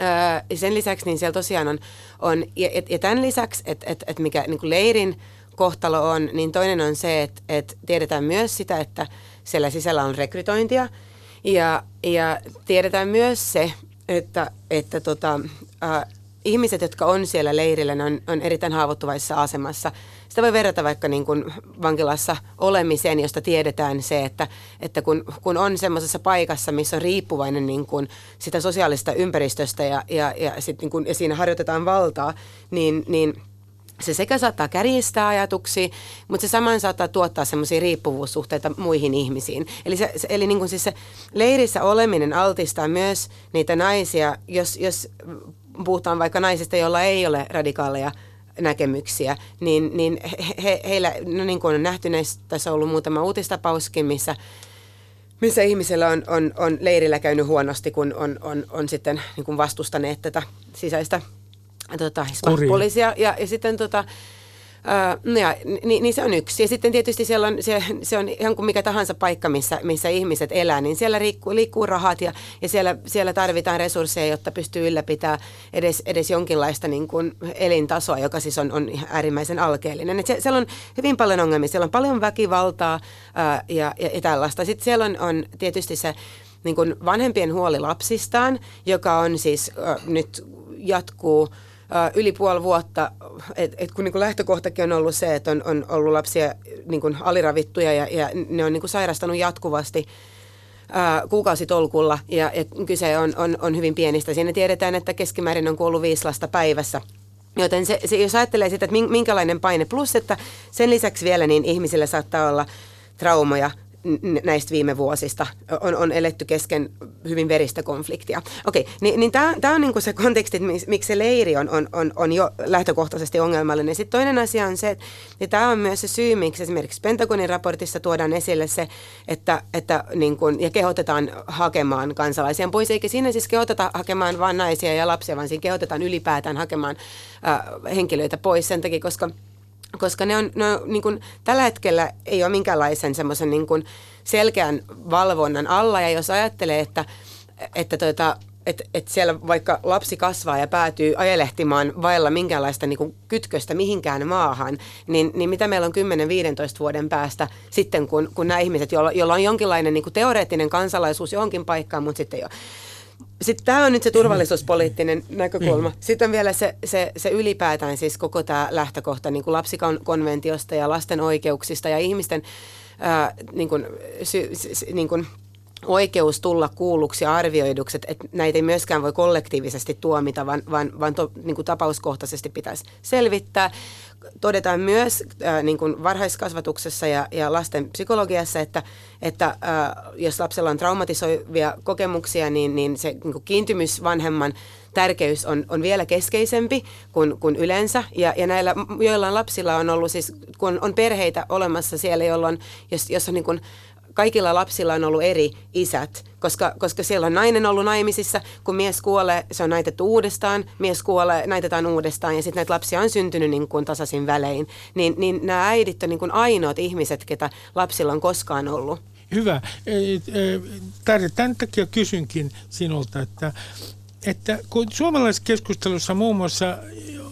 Öö, sen lisäksi niin siellä tosiaan on, on ja, ja tämän lisäksi, että et, et mikä niin leirin kohtalo on, niin toinen on se, että et tiedetään myös sitä, että siellä sisällä on rekrytointia – ja, ja tiedetään myös se, että, että tota, äh, ihmiset, jotka on siellä leirillä, ne on, on erittäin haavoittuvaisessa asemassa. Sitä voi verrata vaikka niin kuin vankilassa olemiseen, josta tiedetään se, että, että kun, kun on semmoisessa paikassa, missä on riippuvainen niin kuin sitä sosiaalista ympäristöstä ja, ja, ja, sit niin kuin, ja siinä harjoitetaan valtaa, niin, niin – se sekä saattaa kärjistää ajatuksia, mutta se saman saattaa tuottaa semmoisia riippuvuussuhteita muihin ihmisiin. Eli, se, se, eli niin kuin siis se leirissä oleminen altistaa myös niitä naisia, jos, jos puhutaan vaikka naisista, joilla ei ole radikaaleja näkemyksiä, niin, niin he, heillä, no niin kuin on nähty, näissä, tässä on ollut muutama uutistapauskin, missä missä ihmisellä on, on, on leirillä käynyt huonosti, kun on, on, on sitten niin kuin vastustaneet tätä sisäistä tota, poliisia. Ja, ja sitten tota, Uh, ja, niin, niin se on yksi. Ja sitten tietysti siellä on, se, se on ihan kuin mikä tahansa paikka, missä, missä ihmiset elää, niin siellä liikkuu, liikkuu rahat ja, ja siellä, siellä tarvitaan resursseja, jotta pystyy ylläpitämään edes, edes jonkinlaista niin kuin elintasoa, joka siis on, on äärimmäisen alkeellinen. Et se, siellä on hyvin paljon ongelmia, siellä on paljon väkivaltaa uh, ja, ja, ja tällaista. Sitten siellä on, on tietysti se niin kuin vanhempien huoli lapsistaan, joka on siis uh, nyt jatkuu – yli puoli vuotta, että et kun niin kuin lähtökohtakin on ollut se, että on, on ollut lapsia niin kuin aliravittuja ja, ja ne on niin kuin sairastanut jatkuvasti ää, kuukausitolkulla ja, ja kyse on, on, on hyvin pienistä. Siinä tiedetään, että keskimäärin on kuollut viisi lasta päivässä. Joten se, se, jos ajattelee sitä, että minkälainen paine, plus että sen lisäksi vielä niin ihmisillä saattaa olla traumoja näistä viime vuosista. On, on eletty kesken hyvin veristä konfliktia. Okei, niin, niin tämä on niinku se konteksti, miksi se leiri on, on, on, on jo lähtökohtaisesti ongelmallinen. Sitten toinen asia on se, että tämä on myös se syy, miksi esimerkiksi Pentagonin raportissa tuodaan esille se, että, että niin kun, ja kehotetaan hakemaan kansalaisia pois. Eikä siinä siis kehoteta hakemaan vain naisia ja lapsia, vaan siinä kehotetaan ylipäätään hakemaan äh, henkilöitä pois sen takia, koska – koska ne on, ne on niin kuin, tällä hetkellä ei ole minkäänlaisen semmoisen niin kuin selkeän valvonnan alla. Ja jos ajattelee, että, että tuota, että et siellä vaikka lapsi kasvaa ja päätyy ajelehtimaan vailla minkäänlaista niin kuin kytköstä mihinkään maahan, niin, niin mitä meillä on 10-15 vuoden päästä sitten, kun, kun nämä ihmiset, joilla, joilla on jonkinlainen niin kuin teoreettinen kansalaisuus johonkin paikkaan, mutta sitten ole sitten tämä on nyt se turvallisuuspoliittinen näkökulma. Mm. Sitten on vielä se, se, se ylipäätään siis koko tämä lähtökohta niin kuin lapsikonventiosta ja lasten oikeuksista ja ihmisten ää, niin kuin, sy, sy, niin kuin, oikeus tulla kuulluksi ja arvioiduksi, että näitä ei myöskään voi kollektiivisesti tuomita, vaan, vaan, vaan to, niin kuin tapauskohtaisesti pitäisi selvittää todetaan myös äh, niin kuin varhaiskasvatuksessa ja, ja lasten psykologiassa, että, että äh, jos lapsella on traumatisoivia kokemuksia, niin, niin se niin kuin kiintymys vanhemman tärkeys on, on vielä keskeisempi kuin, kuin yleensä. Ja, ja näillä joillain lapsilla on ollut siis, kun on perheitä olemassa siellä, jolloin, jos, jos on niin kuin kaikilla lapsilla on ollut eri isät, koska, koska siellä on nainen ollut naimisissa, kun mies kuolee, se on naitettu uudestaan, mies kuolee, naitetaan uudestaan ja sitten näitä lapsia on syntynyt niin kuin tasaisin välein. Niin, niin nämä äidit on niin kuin ainoat ihmiset, ketä lapsilla on koskaan ollut. Hyvä. Tämän takia kysynkin sinulta, että, että kun suomalaisessa keskustelussa muun muassa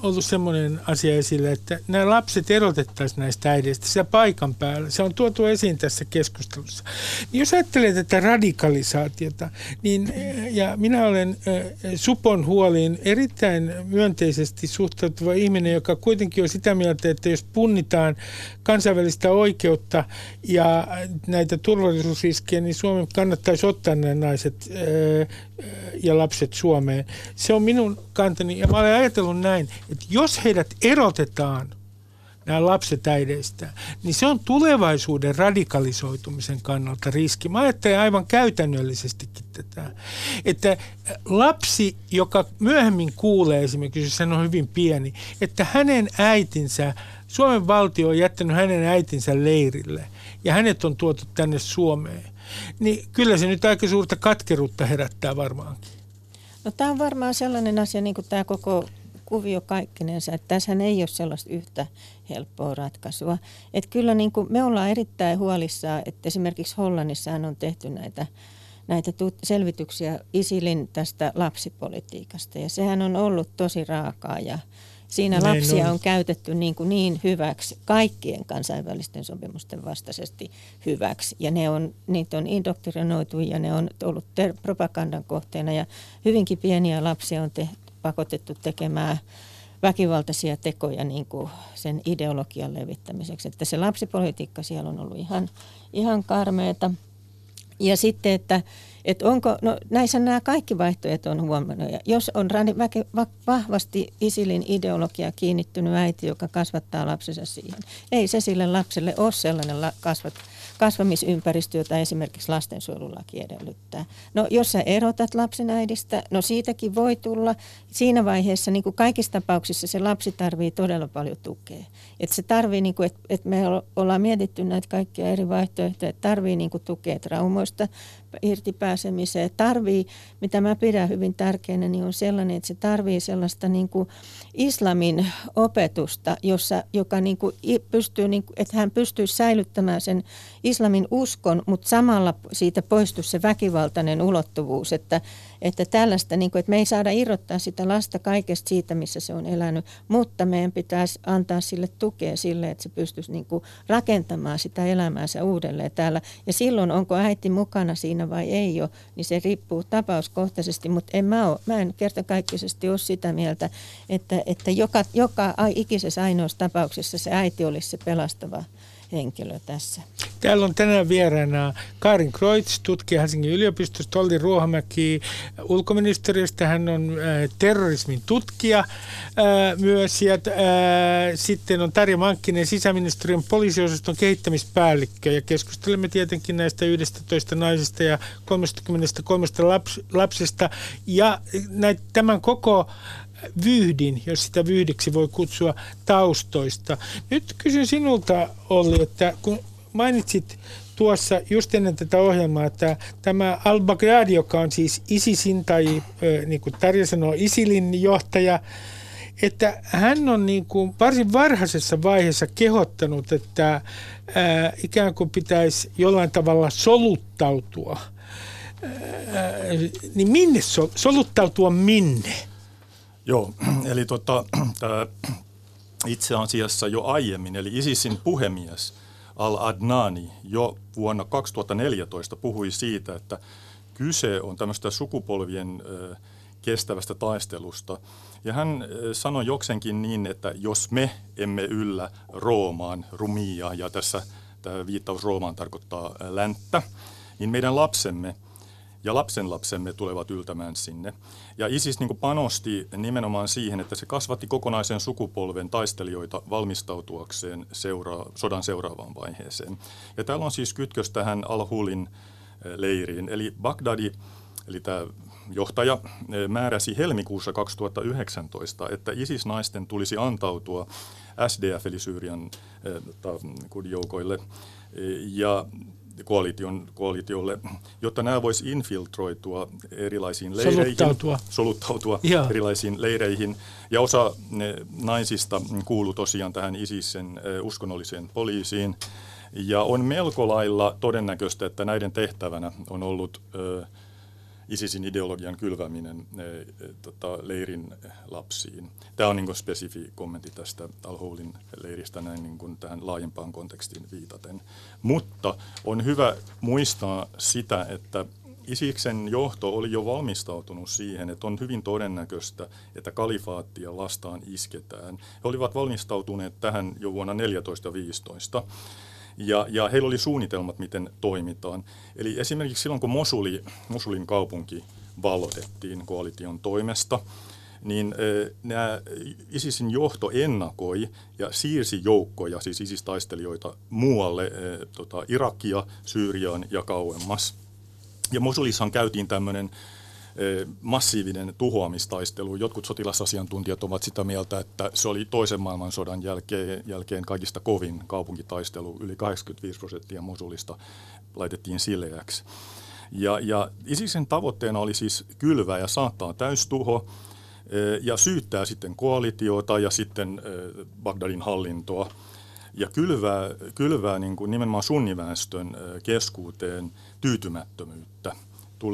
ollut semmoinen asia esille, että nämä lapset erotettaisiin näistä äideistä siellä paikan päällä. Se on tuotu esiin tässä keskustelussa. Niin jos ajattelee tätä radikalisaatiota, niin, ja minä olen Supon huoliin erittäin myönteisesti suhtautuva ihminen, joka kuitenkin on sitä mieltä, että jos punnitaan kansainvälistä oikeutta ja näitä turvallisuusriskejä, niin Suomen kannattaisi ottaa nämä naiset ja lapset Suomeen. Se on minun kantani ja mä olen ajatellut näin, että jos heidät erotetaan nämä lapset äideistä, niin se on tulevaisuuden radikalisoitumisen kannalta riski. Mä ajattelen aivan käytännöllisestikin tätä, että lapsi, joka myöhemmin kuulee esimerkiksi, jos hän on hyvin pieni, että hänen äitinsä, Suomen valtio on jättänyt hänen äitinsä leirille ja hänet on tuotu tänne Suomeen, niin kyllä se nyt aika suurta katkeruutta herättää varmaankin. No tämä on varmaan sellainen asia, niin kuin tämä koko kuvio kaikkinensa, että tässä ei ole sellaista yhtä helppoa ratkaisua. Että kyllä niin kuin me ollaan erittäin huolissaan, että esimerkiksi Hollannissa on tehty näitä, näitä selvityksiä Isilin tästä lapsipolitiikasta ja sehän on ollut tosi raakaa ja Siinä lapsia on. on käytetty niin, kuin niin hyväksi, kaikkien kansainvälisten sopimusten vastaisesti hyväksi. Ja ne on, niitä on indoktrinoitu ja ne on ollut ter- propagandan kohteena. Ja hyvinkin pieniä lapsia on te- pakotettu tekemään väkivaltaisia tekoja niin kuin sen ideologian levittämiseksi. Että se lapsipolitiikka siellä on ollut ihan, ihan karmeeta. Ja sitten, että että onko, no näissä nämä kaikki vaihtoehdot on huomannut. Ja jos on väke, va, vahvasti Isilin ideologia kiinnittynyt äiti, joka kasvattaa lapsensa siihen, ei se sille lapselle ole sellainen la, kasvat, kasvamisympäristö, jota esimerkiksi lastensuojelulaki edellyttää. No jos sä erotat lapsen äidistä, no siitäkin voi tulla. Siinä vaiheessa niin kuin kaikissa tapauksissa se lapsi tarvii todella paljon tukea. Että se tarvii, niin kuin, että, että me ollaan mietitty näitä kaikkia eri vaihtoehtoja, että tarvii niin kuin tukea traumoista, irti pääsemiseen. Tarvii, mitä mä pidän hyvin tärkeänä, niin on sellainen, että se tarvii sellaista niin kuin islamin opetusta, jossa, joka niin kuin pystyy, niin kuin, että hän pystyy säilyttämään sen islamin uskon, mutta samalla siitä poistuu se väkivaltainen ulottuvuus, että, että tällaista, niin kuin, että me ei saada irrottaa sitä lasta kaikesta siitä, missä se on elänyt, mutta meidän pitäisi antaa sille tukea sille, että se pystyisi niin kuin rakentamaan sitä elämäänsä uudelleen täällä. Ja silloin onko äiti mukana siinä vai ei ole, niin se riippuu tapauskohtaisesti, mutta en mä, ole, mä en kertakaikkisesti ole sitä mieltä, että, että joka, joka ikisessä ainoassa tapauksessa se äiti olisi se pelastava henkilö tässä. Täällä on tänään vieraana Karin Kreutz, tutkija Helsingin yliopistosta, Olli Ruohamäki ulkoministeriöstä. Hän on äh, terrorismin tutkija äh, myös. Ja, äh, sitten on Tarja Mankkinen, sisäministeriön poliisiosaston kehittämispäällikkö. Ja keskustelemme tietenkin näistä 11 naisista ja 33 laps, lapsesta. Ja näitä, tämän koko vyhdin, jos sitä vyhdiksi voi kutsua, taustoista. Nyt kysyn sinulta, Olli, että kun mainitsit tuossa just ennen tätä ohjelmaa, että tämä al-Baghdadi, joka on siis ISISin tai niin kuin Tarja sanoo, ISILin johtaja, että hän on niin kuin varsin varhaisessa vaiheessa kehottanut, että ää, ikään kuin pitäisi jollain tavalla soluttautua. Ää, niin minne sol, soluttautua minne? Joo, eli tota, tämä itse asiassa jo aiemmin, eli ISISin puhemies Al-Adnani jo vuonna 2014 puhui siitä, että kyse on tämmöistä sukupolvien kestävästä taistelusta. Ja hän sanoi joksenkin niin, että jos me emme yllä Roomaan, rumia, ja tässä tämä viittaus Roomaan tarkoittaa länttä, niin meidän lapsemme – ja lapsenlapsemme tulevat yltämään sinne. Ja ISIS niin panosti nimenomaan siihen, että se kasvatti kokonaisen sukupolven taistelijoita valmistautuakseen seura- sodan seuraavaan vaiheeseen. Ja täällä on siis kytkös tähän Al-Hulin eh, leiriin. Eli Bagdadi, eli tämä johtaja, eh, määräsi helmikuussa 2019, että ISIS-naisten tulisi antautua SDF eli Syyrian eh, joukoille. Ja koalition, koalitiolle, jotta nämä voisi infiltroitua erilaisiin leireihin, soluttautua, soluttautua erilaisiin leireihin. Ja osa naisista kuuluu tosiaan tähän ISISen uskonnolliseen poliisiin. Ja on melko lailla todennäköistä, että näiden tehtävänä on ollut ö, ISISin ideologian kylväminen e, tota, leirin lapsiin. Tämä on niin spesifi kommentti tästä al leiristä näin niin kuin tähän laajempaan kontekstiin viitaten. Mutta on hyvä muistaa sitä, että Isiksen johto oli jo valmistautunut siihen, että on hyvin todennäköistä, että kalifaattia vastaan isketään. He olivat valmistautuneet tähän jo vuonna 14-15. Ja, ja heillä oli suunnitelmat, miten toimitaan. Eli esimerkiksi silloin, kun Mosuli, Mosulin kaupunki vallotettiin koalition toimesta, niin nämä ISISin johto ennakoi ja siirsi joukkoja, siis ISIS-taistelijoita, muualle tota, Irakia, Syyriaan ja kauemmas. Ja Mosulissahan käytiin tämmöinen massiivinen tuhoamistaistelu. Jotkut sotilasasiantuntijat ovat sitä mieltä, että se oli toisen maailmansodan jälkeen, jälkeen kaikista kovin kaupunkitaistelu. Yli 85 prosenttia Mosulista laitettiin sileäksi. Ja, ja ISISin tavoitteena oli siis kylvää ja saattaa täystuho ja syyttää sitten koalitiota ja sitten Bagdadin hallintoa ja kylvää, kylvää niin kuin nimenomaan sunniväestön keskuuteen tyytymättömyyttä –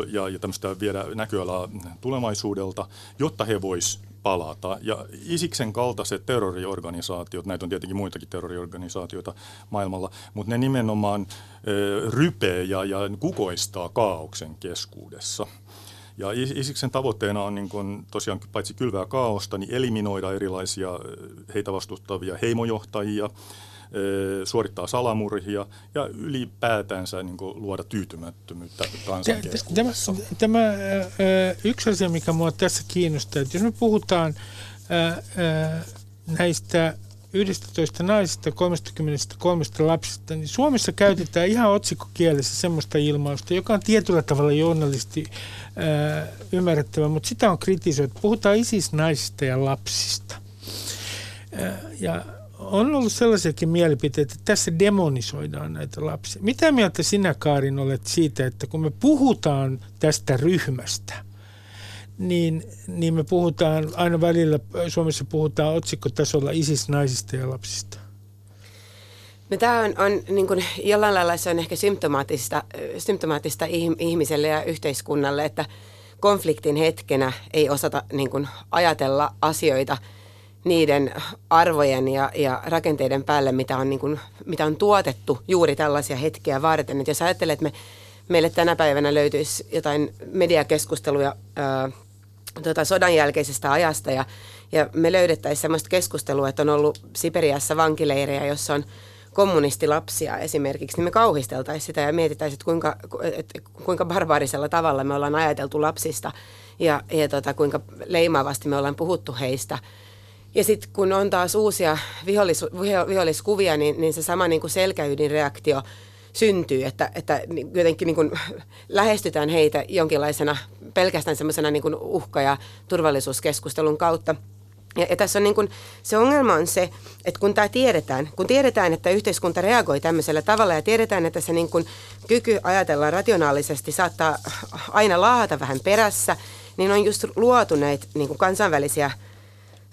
ja, ja tämmöistä viedä näköalaa tulevaisuudelta, jotta he vois palata. Ja Isiksen kaltaiset terroriorganisaatiot, näitä on tietenkin muitakin terroriorganisaatioita maailmalla, mutta ne nimenomaan ö, rypee ja, ja kukoistaa kaauksen keskuudessa. Ja Isiksen tavoitteena on niin kun tosiaan paitsi kylvää kaaosta, niin eliminoida erilaisia heitä vastustavia heimojohtajia, suorittaa salamurhia ja ylipäätänsä niin kuin, luoda tyytymättömyyttä kansan Tämä, tämä yksi asia, mikä minua tässä kiinnostaa, että jos me puhutaan näistä 11 naisista 33 lapsista, niin Suomessa käytetään ihan otsikkokielessä semmoista ilmausta, joka on tietyllä tavalla journalisti ymmärrettävä, mutta sitä on kritisoitu. Puhutaan isis naisista ja lapsista. Ää, ja on ollut sellaisiakin mielipiteitä, että tässä demonisoidaan näitä lapsia. Mitä mieltä sinä, Kaarin, olet siitä, että kun me puhutaan tästä ryhmästä, niin, niin me puhutaan, aina välillä Suomessa puhutaan otsikkotasolla isis-naisista ja lapsista. No tämä on, on niin kuin, jollain lailla se on ehkä symptomaattista, symptomaattista ihmiselle ja yhteiskunnalle, että konfliktin hetkenä ei osata niin kuin, ajatella asioita niiden arvojen ja, ja rakenteiden päälle, mitä on, niin kuin, mitä on tuotettu juuri tällaisia hetkiä varten. Et jos ajattelet, että me, meille tänä päivänä löytyisi jotain mediakeskusteluja ää, tota, sodan jälkeisestä ajasta ja, ja me löydettäisiin sellaista keskustelua, että on ollut Siperiassa vankileirejä, jossa on kommunistilapsia esimerkiksi, niin me kauhisteltaisiin sitä ja mietittäisiin, että kuinka, että kuinka barbaarisella tavalla me ollaan ajateltu lapsista ja, ja tota, kuinka leimaavasti me ollaan puhuttu heistä. Ja sitten kun on taas uusia vihollis, viholliskuvia, niin, niin se sama niin kuin selkäydinreaktio syntyy, että, että jotenkin niin kuin lähestytään heitä jonkinlaisena pelkästään semmoisena niin uhka- ja turvallisuuskeskustelun kautta – ja, ja tässä on niin kuin, se ongelma on se, että kun tämä tiedetään, kun tiedetään, että yhteiskunta reagoi tämmöisellä tavalla ja tiedetään, että se niin kuin kyky ajatella rationaalisesti saattaa aina laahata vähän perässä, niin on just luotu näitä niin kuin kansainvälisiä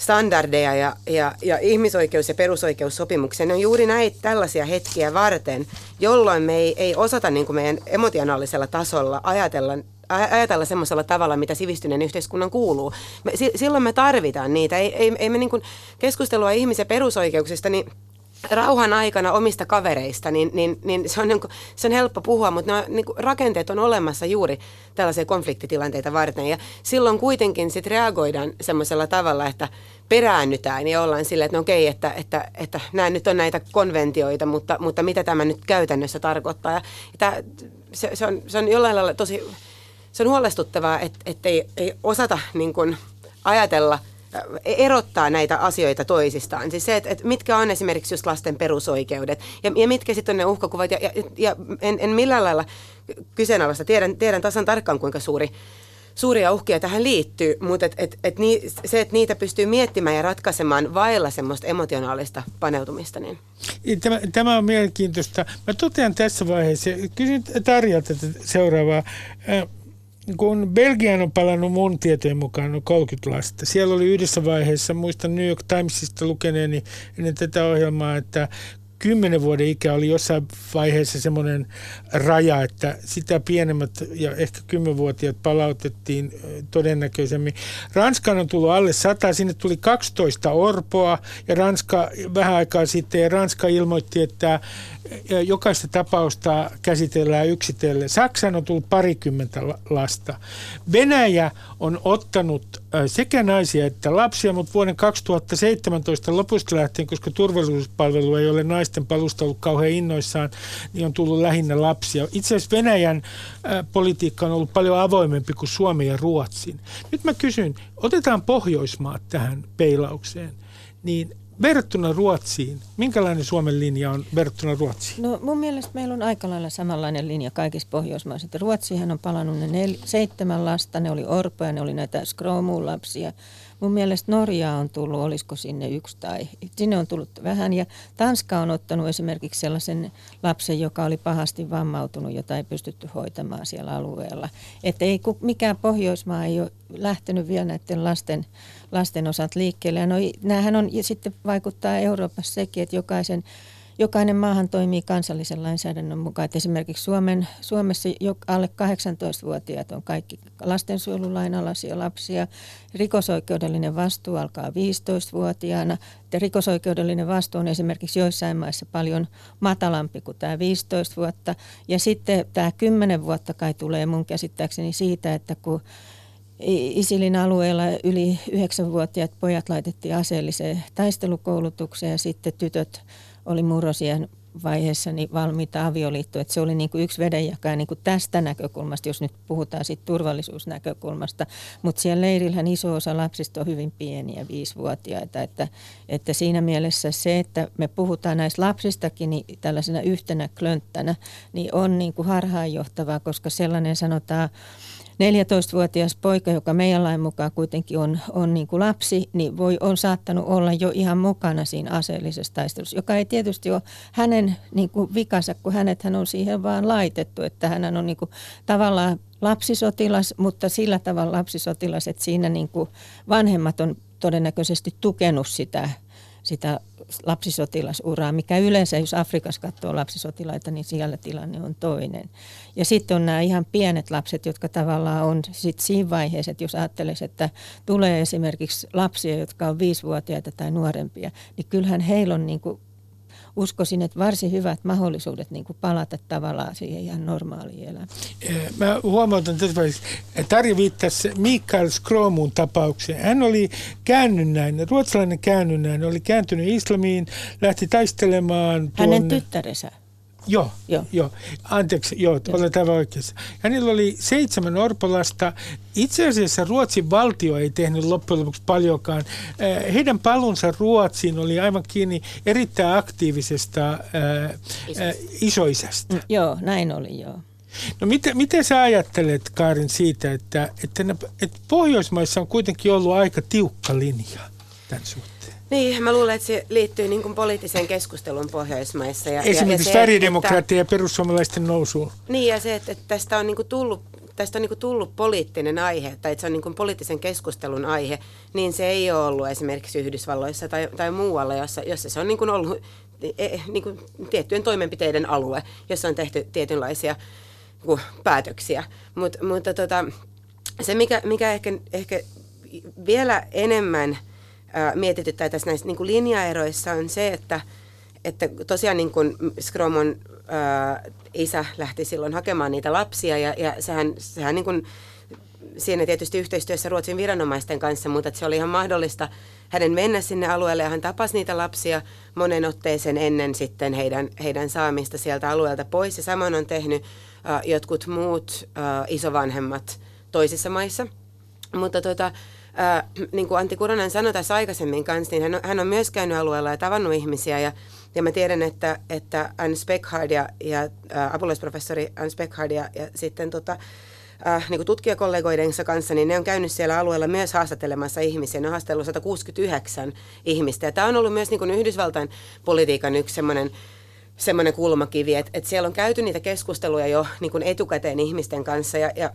standardeja ja, ja, ja ihmisoikeus- ja perusoikeussopimuksia. Ne on juuri näitä tällaisia hetkiä varten, jolloin me ei, ei osata niin kuin meidän emotionaalisella tasolla ajatella ajatella semmoisella tavalla, mitä sivistyneen yhteiskunnan kuuluu. Me, silloin me tarvitaan niitä. Ei, ei, ei me niin kuin keskustelua ihmisen perusoikeuksista, niin rauhan aikana omista kavereista, niin, niin, niin se, on, niin kuin, se on helppo puhua, mutta nämä niin kuin, rakenteet on olemassa juuri tällaisia konfliktitilanteita varten. Ja silloin kuitenkin sit reagoidaan semmoisella tavalla, että peräännytään ja ollaan silleen, että no okei, että, että, että nämä nyt on näitä konventioita, mutta, mutta mitä tämä nyt käytännössä tarkoittaa. Ja, tämä, se, se, on, se on jollain lailla tosi se on huolestuttavaa, että, että ei, ei osata niin kuin ajatella, erottaa näitä asioita toisistaan. Siis se, että, että mitkä on esimerkiksi just lasten perusoikeudet ja, ja mitkä sitten on ne uhkakuvat. Ja, ja, ja en, en millään lailla kyseenalaista. Tiedän, tiedän tasan tarkkaan, kuinka suuri suuria uhkia tähän liittyy, mutta et, et, et ni, se, että niitä pystyy miettimään ja ratkaisemaan vailla semmoista emotionaalista paneutumista. Niin. Tämä, tämä on mielenkiintoista. Mä totean tässä vaiheessa, kysyn Tarjalta seuraavaa kun Belgian on palannut mun tietojen mukaan noin 30 lasta. Siellä oli yhdessä vaiheessa, muistan New York Timesista lukeneeni ennen tätä ohjelmaa, että kymmenen vuoden ikä oli jossain vaiheessa semmoinen raja, että sitä pienemmät ja ehkä kymmenvuotiaat palautettiin todennäköisemmin. Ranskaan on tullut alle 100, sinne tuli 12 orpoa ja Ranska vähän aikaa sitten ja Ranska ilmoitti, että jokaista tapausta käsitellään yksitellen. Saksan on tullut parikymmentä lasta. Venäjä on ottanut sekä naisia että lapsia, mutta vuoden 2017 lopusta lähtien, koska turvallisuuspalvelu ei ole naisten palusta ollut kauhean innoissaan, niin on tullut lähinnä lapsia. Itse asiassa Venäjän politiikka on ollut paljon avoimempi kuin Suomen ja Ruotsin. Nyt mä kysyn, otetaan Pohjoismaat tähän peilaukseen, niin verrattuna Ruotsiin, minkälainen Suomen linja on verrattuna Ruotsiin? No mun mielestä meillä on aika lailla samanlainen linja kaikissa Pohjoismaissa. Ruotsihan on palannut ne nel, seitsemän lasta, ne oli orpoja, ne oli näitä skromuun lapsia. Mun mielestä Norja on tullut, olisiko sinne yksi tai sinne on tullut vähän. Ja Tanska on ottanut esimerkiksi sellaisen lapsen, joka oli pahasti vammautunut, jota ei pystytty hoitamaan siellä alueella. Että ei, mikään Pohjoismaa ei ole lähtenyt vielä näiden lasten, lasten osat liikkeelle. Ja no, näähän on, ja sitten vaikuttaa Euroopassa sekin, että jokaisen jokainen maahan toimii kansallisen lainsäädännön mukaan. Että esimerkiksi Suomen, Suomessa jo alle 18-vuotiaat on kaikki lastensuojelulain alaisia lapsia. Rikosoikeudellinen vastuu alkaa 15-vuotiaana. Ja rikosoikeudellinen vastuu on esimerkiksi joissain maissa paljon matalampi kuin tämä 15 vuotta. Ja sitten tämä 10 vuotta kai tulee mun käsittääkseni siitä, että kun Isilin alueella yli 9-vuotiaat pojat laitettiin aseelliseen taistelukoulutukseen ja sitten tytöt oli murrosien vaiheessa niin valmiita avioliittoja. Että se oli niin kuin yksi vedenjakaja niin kuin tästä näkökulmasta, jos nyt puhutaan siitä turvallisuusnäkökulmasta. Mutta siellä leirillähän iso osa lapsista on hyvin pieniä, viisivuotiaita. Että, että siinä mielessä se, että me puhutaan näistä lapsistakin niin tällaisena yhtenä klönttänä, niin on niin kuin harhaanjohtavaa, koska sellainen sanotaan 14-vuotias poika, joka meidän lain mukaan kuitenkin on, on niin kuin lapsi, niin voi, on saattanut olla jo ihan mukana siinä aseellisessa taistelussa, joka ei tietysti ole hänen niin kuin vikansa, kun hänet hän on siihen vaan laitettu, että hän on niin kuin tavallaan lapsisotilas, mutta sillä tavalla lapsisotilas, että siinä niin kuin vanhemmat on todennäköisesti tukenut sitä, sitä lapsisotilasuraa, mikä yleensä, jos Afrikassa katsoo lapsisotilaita, niin siellä tilanne on toinen. Ja sitten on nämä ihan pienet lapset, jotka tavallaan on sit siinä vaiheessa, että jos ajattelisi, että tulee esimerkiksi lapsia, jotka on viisivuotiaita tai nuorempia, niin kyllähän heillä on niin kuin uskoisin, että varsin hyvät mahdollisuudet niin kuin palata tavallaan siihen ihan normaaliin elämään. Mä huomautan tässä vaiheessa, että Tarja viittasi Mikael Skromun tapaukseen. Hän oli käännynnäinen, ruotsalainen käännynnäinen, oli kääntynyt islamiin, lähti taistelemaan. Tuon... Hänen tyttärensä. Joo, joo. joo. Anteeksi, joo, joo. olet aivan oikeassa. Hänellä oli seitsemän orpolasta. Itse asiassa Ruotsin valtio ei tehnyt loppujen lopuksi paljonkaan. Eh, heidän palunsa Ruotsiin oli aivan kiinni erittäin aktiivisesta äh, isoisästä. Mm, joo, näin oli joo. No miten, miten sä ajattelet, Kaarin, siitä, että, että, ne, että Pohjoismaissa on kuitenkin ollut aika tiukka linja tämän suhteen? Niin, mä luulen, että se liittyy niin kuin poliittiseen keskusteluun Pohjoismaissa. Ja, Esimerkiksi ja, väridemokraattia ja perussuomalaisten nousuun. Niin, ja se, että, että tästä on niin kuin tullut tästä on niin tullut poliittinen aihe, tai että se on niin poliittisen keskustelun aihe, niin se ei ole ollut esimerkiksi Yhdysvalloissa tai, tai muualla, jossa, jossa se on niin ollut e, e, niin kuin tiettyjen toimenpiteiden alue, jossa on tehty tietynlaisia niin päätöksiä. Mut, mutta tota, se, mikä, mikä ehkä, ehkä vielä enemmän – mietityttää tässä näissä niin kuin linjaeroissa on se, että, että tosiaan niin kuin Skromon ää, isä lähti silloin hakemaan niitä lapsia ja, ja sehän, sehän niin kuin, siinä tietysti yhteistyössä Ruotsin viranomaisten kanssa, mutta se oli ihan mahdollista hänen mennä sinne alueelle ja hän tapasi niitä lapsia monen otteeseen ennen sitten heidän, heidän saamista sieltä alueelta pois. Ja samoin on tehnyt äh, jotkut muut äh, isovanhemmat toisissa maissa. Mutta tota, ää, niin kuin Antti Kuronen sanoi tässä aikaisemmin kanssa, niin hän on, hän on myös käynyt alueella ja tavannut ihmisiä ja, ja mä tiedän, että, että Anne Speckhard ja, ja ää, apulaisprofessori Anne Speckhard ja, ja sitten tota, äh, niin tutkijakollegoidensa kanssa, niin ne on käynyt siellä alueella myös haastattelemassa ihmisiä. Ne on haastellut 169 ihmistä. Ja tämä on ollut myös niin kuin Yhdysvaltain politiikan yksi semmoinen semmoinen kulmakivi, että, että siellä on käyty niitä keskusteluja jo niin kuin etukäteen ihmisten kanssa ja, ja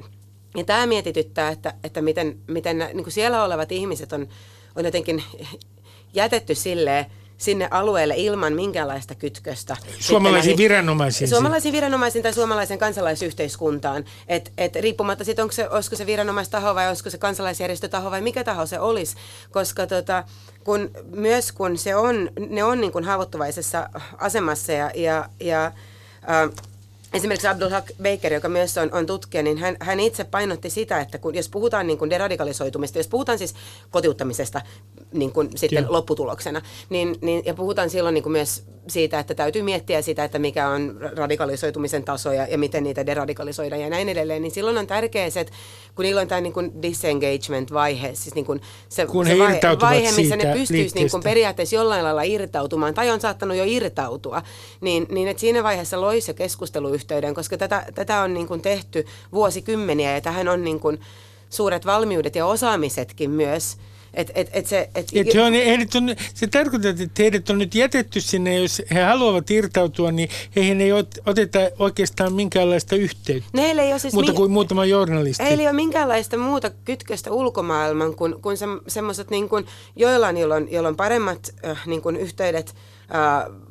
ja tämä mietityttää, että, että miten, miten niin kuin siellä olevat ihmiset on, on jotenkin jätetty silleen, sinne alueelle ilman minkäänlaista kytköstä. Suomalaisiin viranomaisiin? Suomalaisiin viranomaisiin tai suomalaisen kansalaisyhteiskuntaan. Et, et riippumatta siitä, onko se, olisiko se viranomaistaho vai olisiko se kansalaisjärjestötaho vai mikä taho se olisi. Koska tota, kun, myös kun se on, ne on niin kuin haavoittuvaisessa asemassa ja, ja, ja äh, Esimerkiksi Abdul Haq Baker, joka myös on, on tutkija, niin hän, hän itse painotti sitä, että kun, jos puhutaan niin kuin deradikalisoitumista, jos puhutaan siis kotiuttamisesta niin kuin sitten Joo. lopputuloksena, niin, niin, ja puhutaan silloin niin kuin myös siitä, että täytyy miettiä sitä, että mikä on radikalisoitumisen taso ja, ja miten niitä deradikalisoidaan ja näin edelleen, niin silloin on tärkeää se, että kun niillä on tämä niin kuin disengagement-vaihe, siis niin kuin se, kun se vaihe, vaihe, missä ne pystyisi niin kuin periaatteessa jollain lailla irtautumaan, tai on saattanut jo irtautua, niin, niin että siinä vaiheessa loisi se keskusteluyhteyden, koska tätä, tätä on niin kuin tehty vuosikymmeniä ja tähän on niin kuin suuret valmiudet ja osaamisetkin myös – et, et, et se, et, et he on, heidät on, se tarkoittaa, että heidät on nyt jätetty sinne, jos he haluavat irtautua, niin heihin ei oteta oikeastaan minkäänlaista yhteyttä. Ei ole siis muuta kuin muutama journalisti. Heillä ei ole minkäänlaista muuta kytköstä ulkomaailman kuin, kuin se, semmoiset, niin kuin, joilla on, joilla on, joilla on paremmat äh, niin kuin yhteydet äh,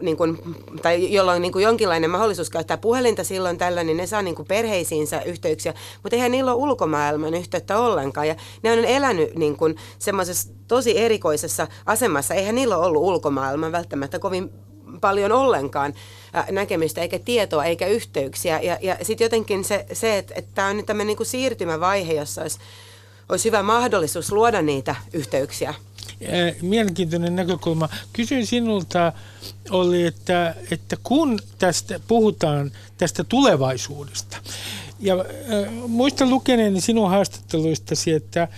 niin kuin, tai jolla on niin kuin jonkinlainen mahdollisuus käyttää puhelinta silloin tällä, niin ne saa niin kuin perheisiinsä yhteyksiä, mutta eihän niillä ole ulkomaailman yhteyttä ollenkaan. Ja ne on elänyt niin kuin semmoisessa tosi erikoisessa asemassa. Eihän niillä ole ollut ulkomaailman välttämättä kovin paljon ollenkaan näkemystä, eikä tietoa, eikä yhteyksiä. Ja, ja sitten jotenkin se, se että, että tämä on nyt tämmöinen niin siirtymävaihe, jossa olisi, olisi hyvä mahdollisuus luoda niitä yhteyksiä mielenkiintoinen näkökulma. Kysyin sinulta, oli, että, että kun tästä puhutaan tästä tulevaisuudesta, Ja äh, muistan lukeneeni sinun haastatteluistasi, että,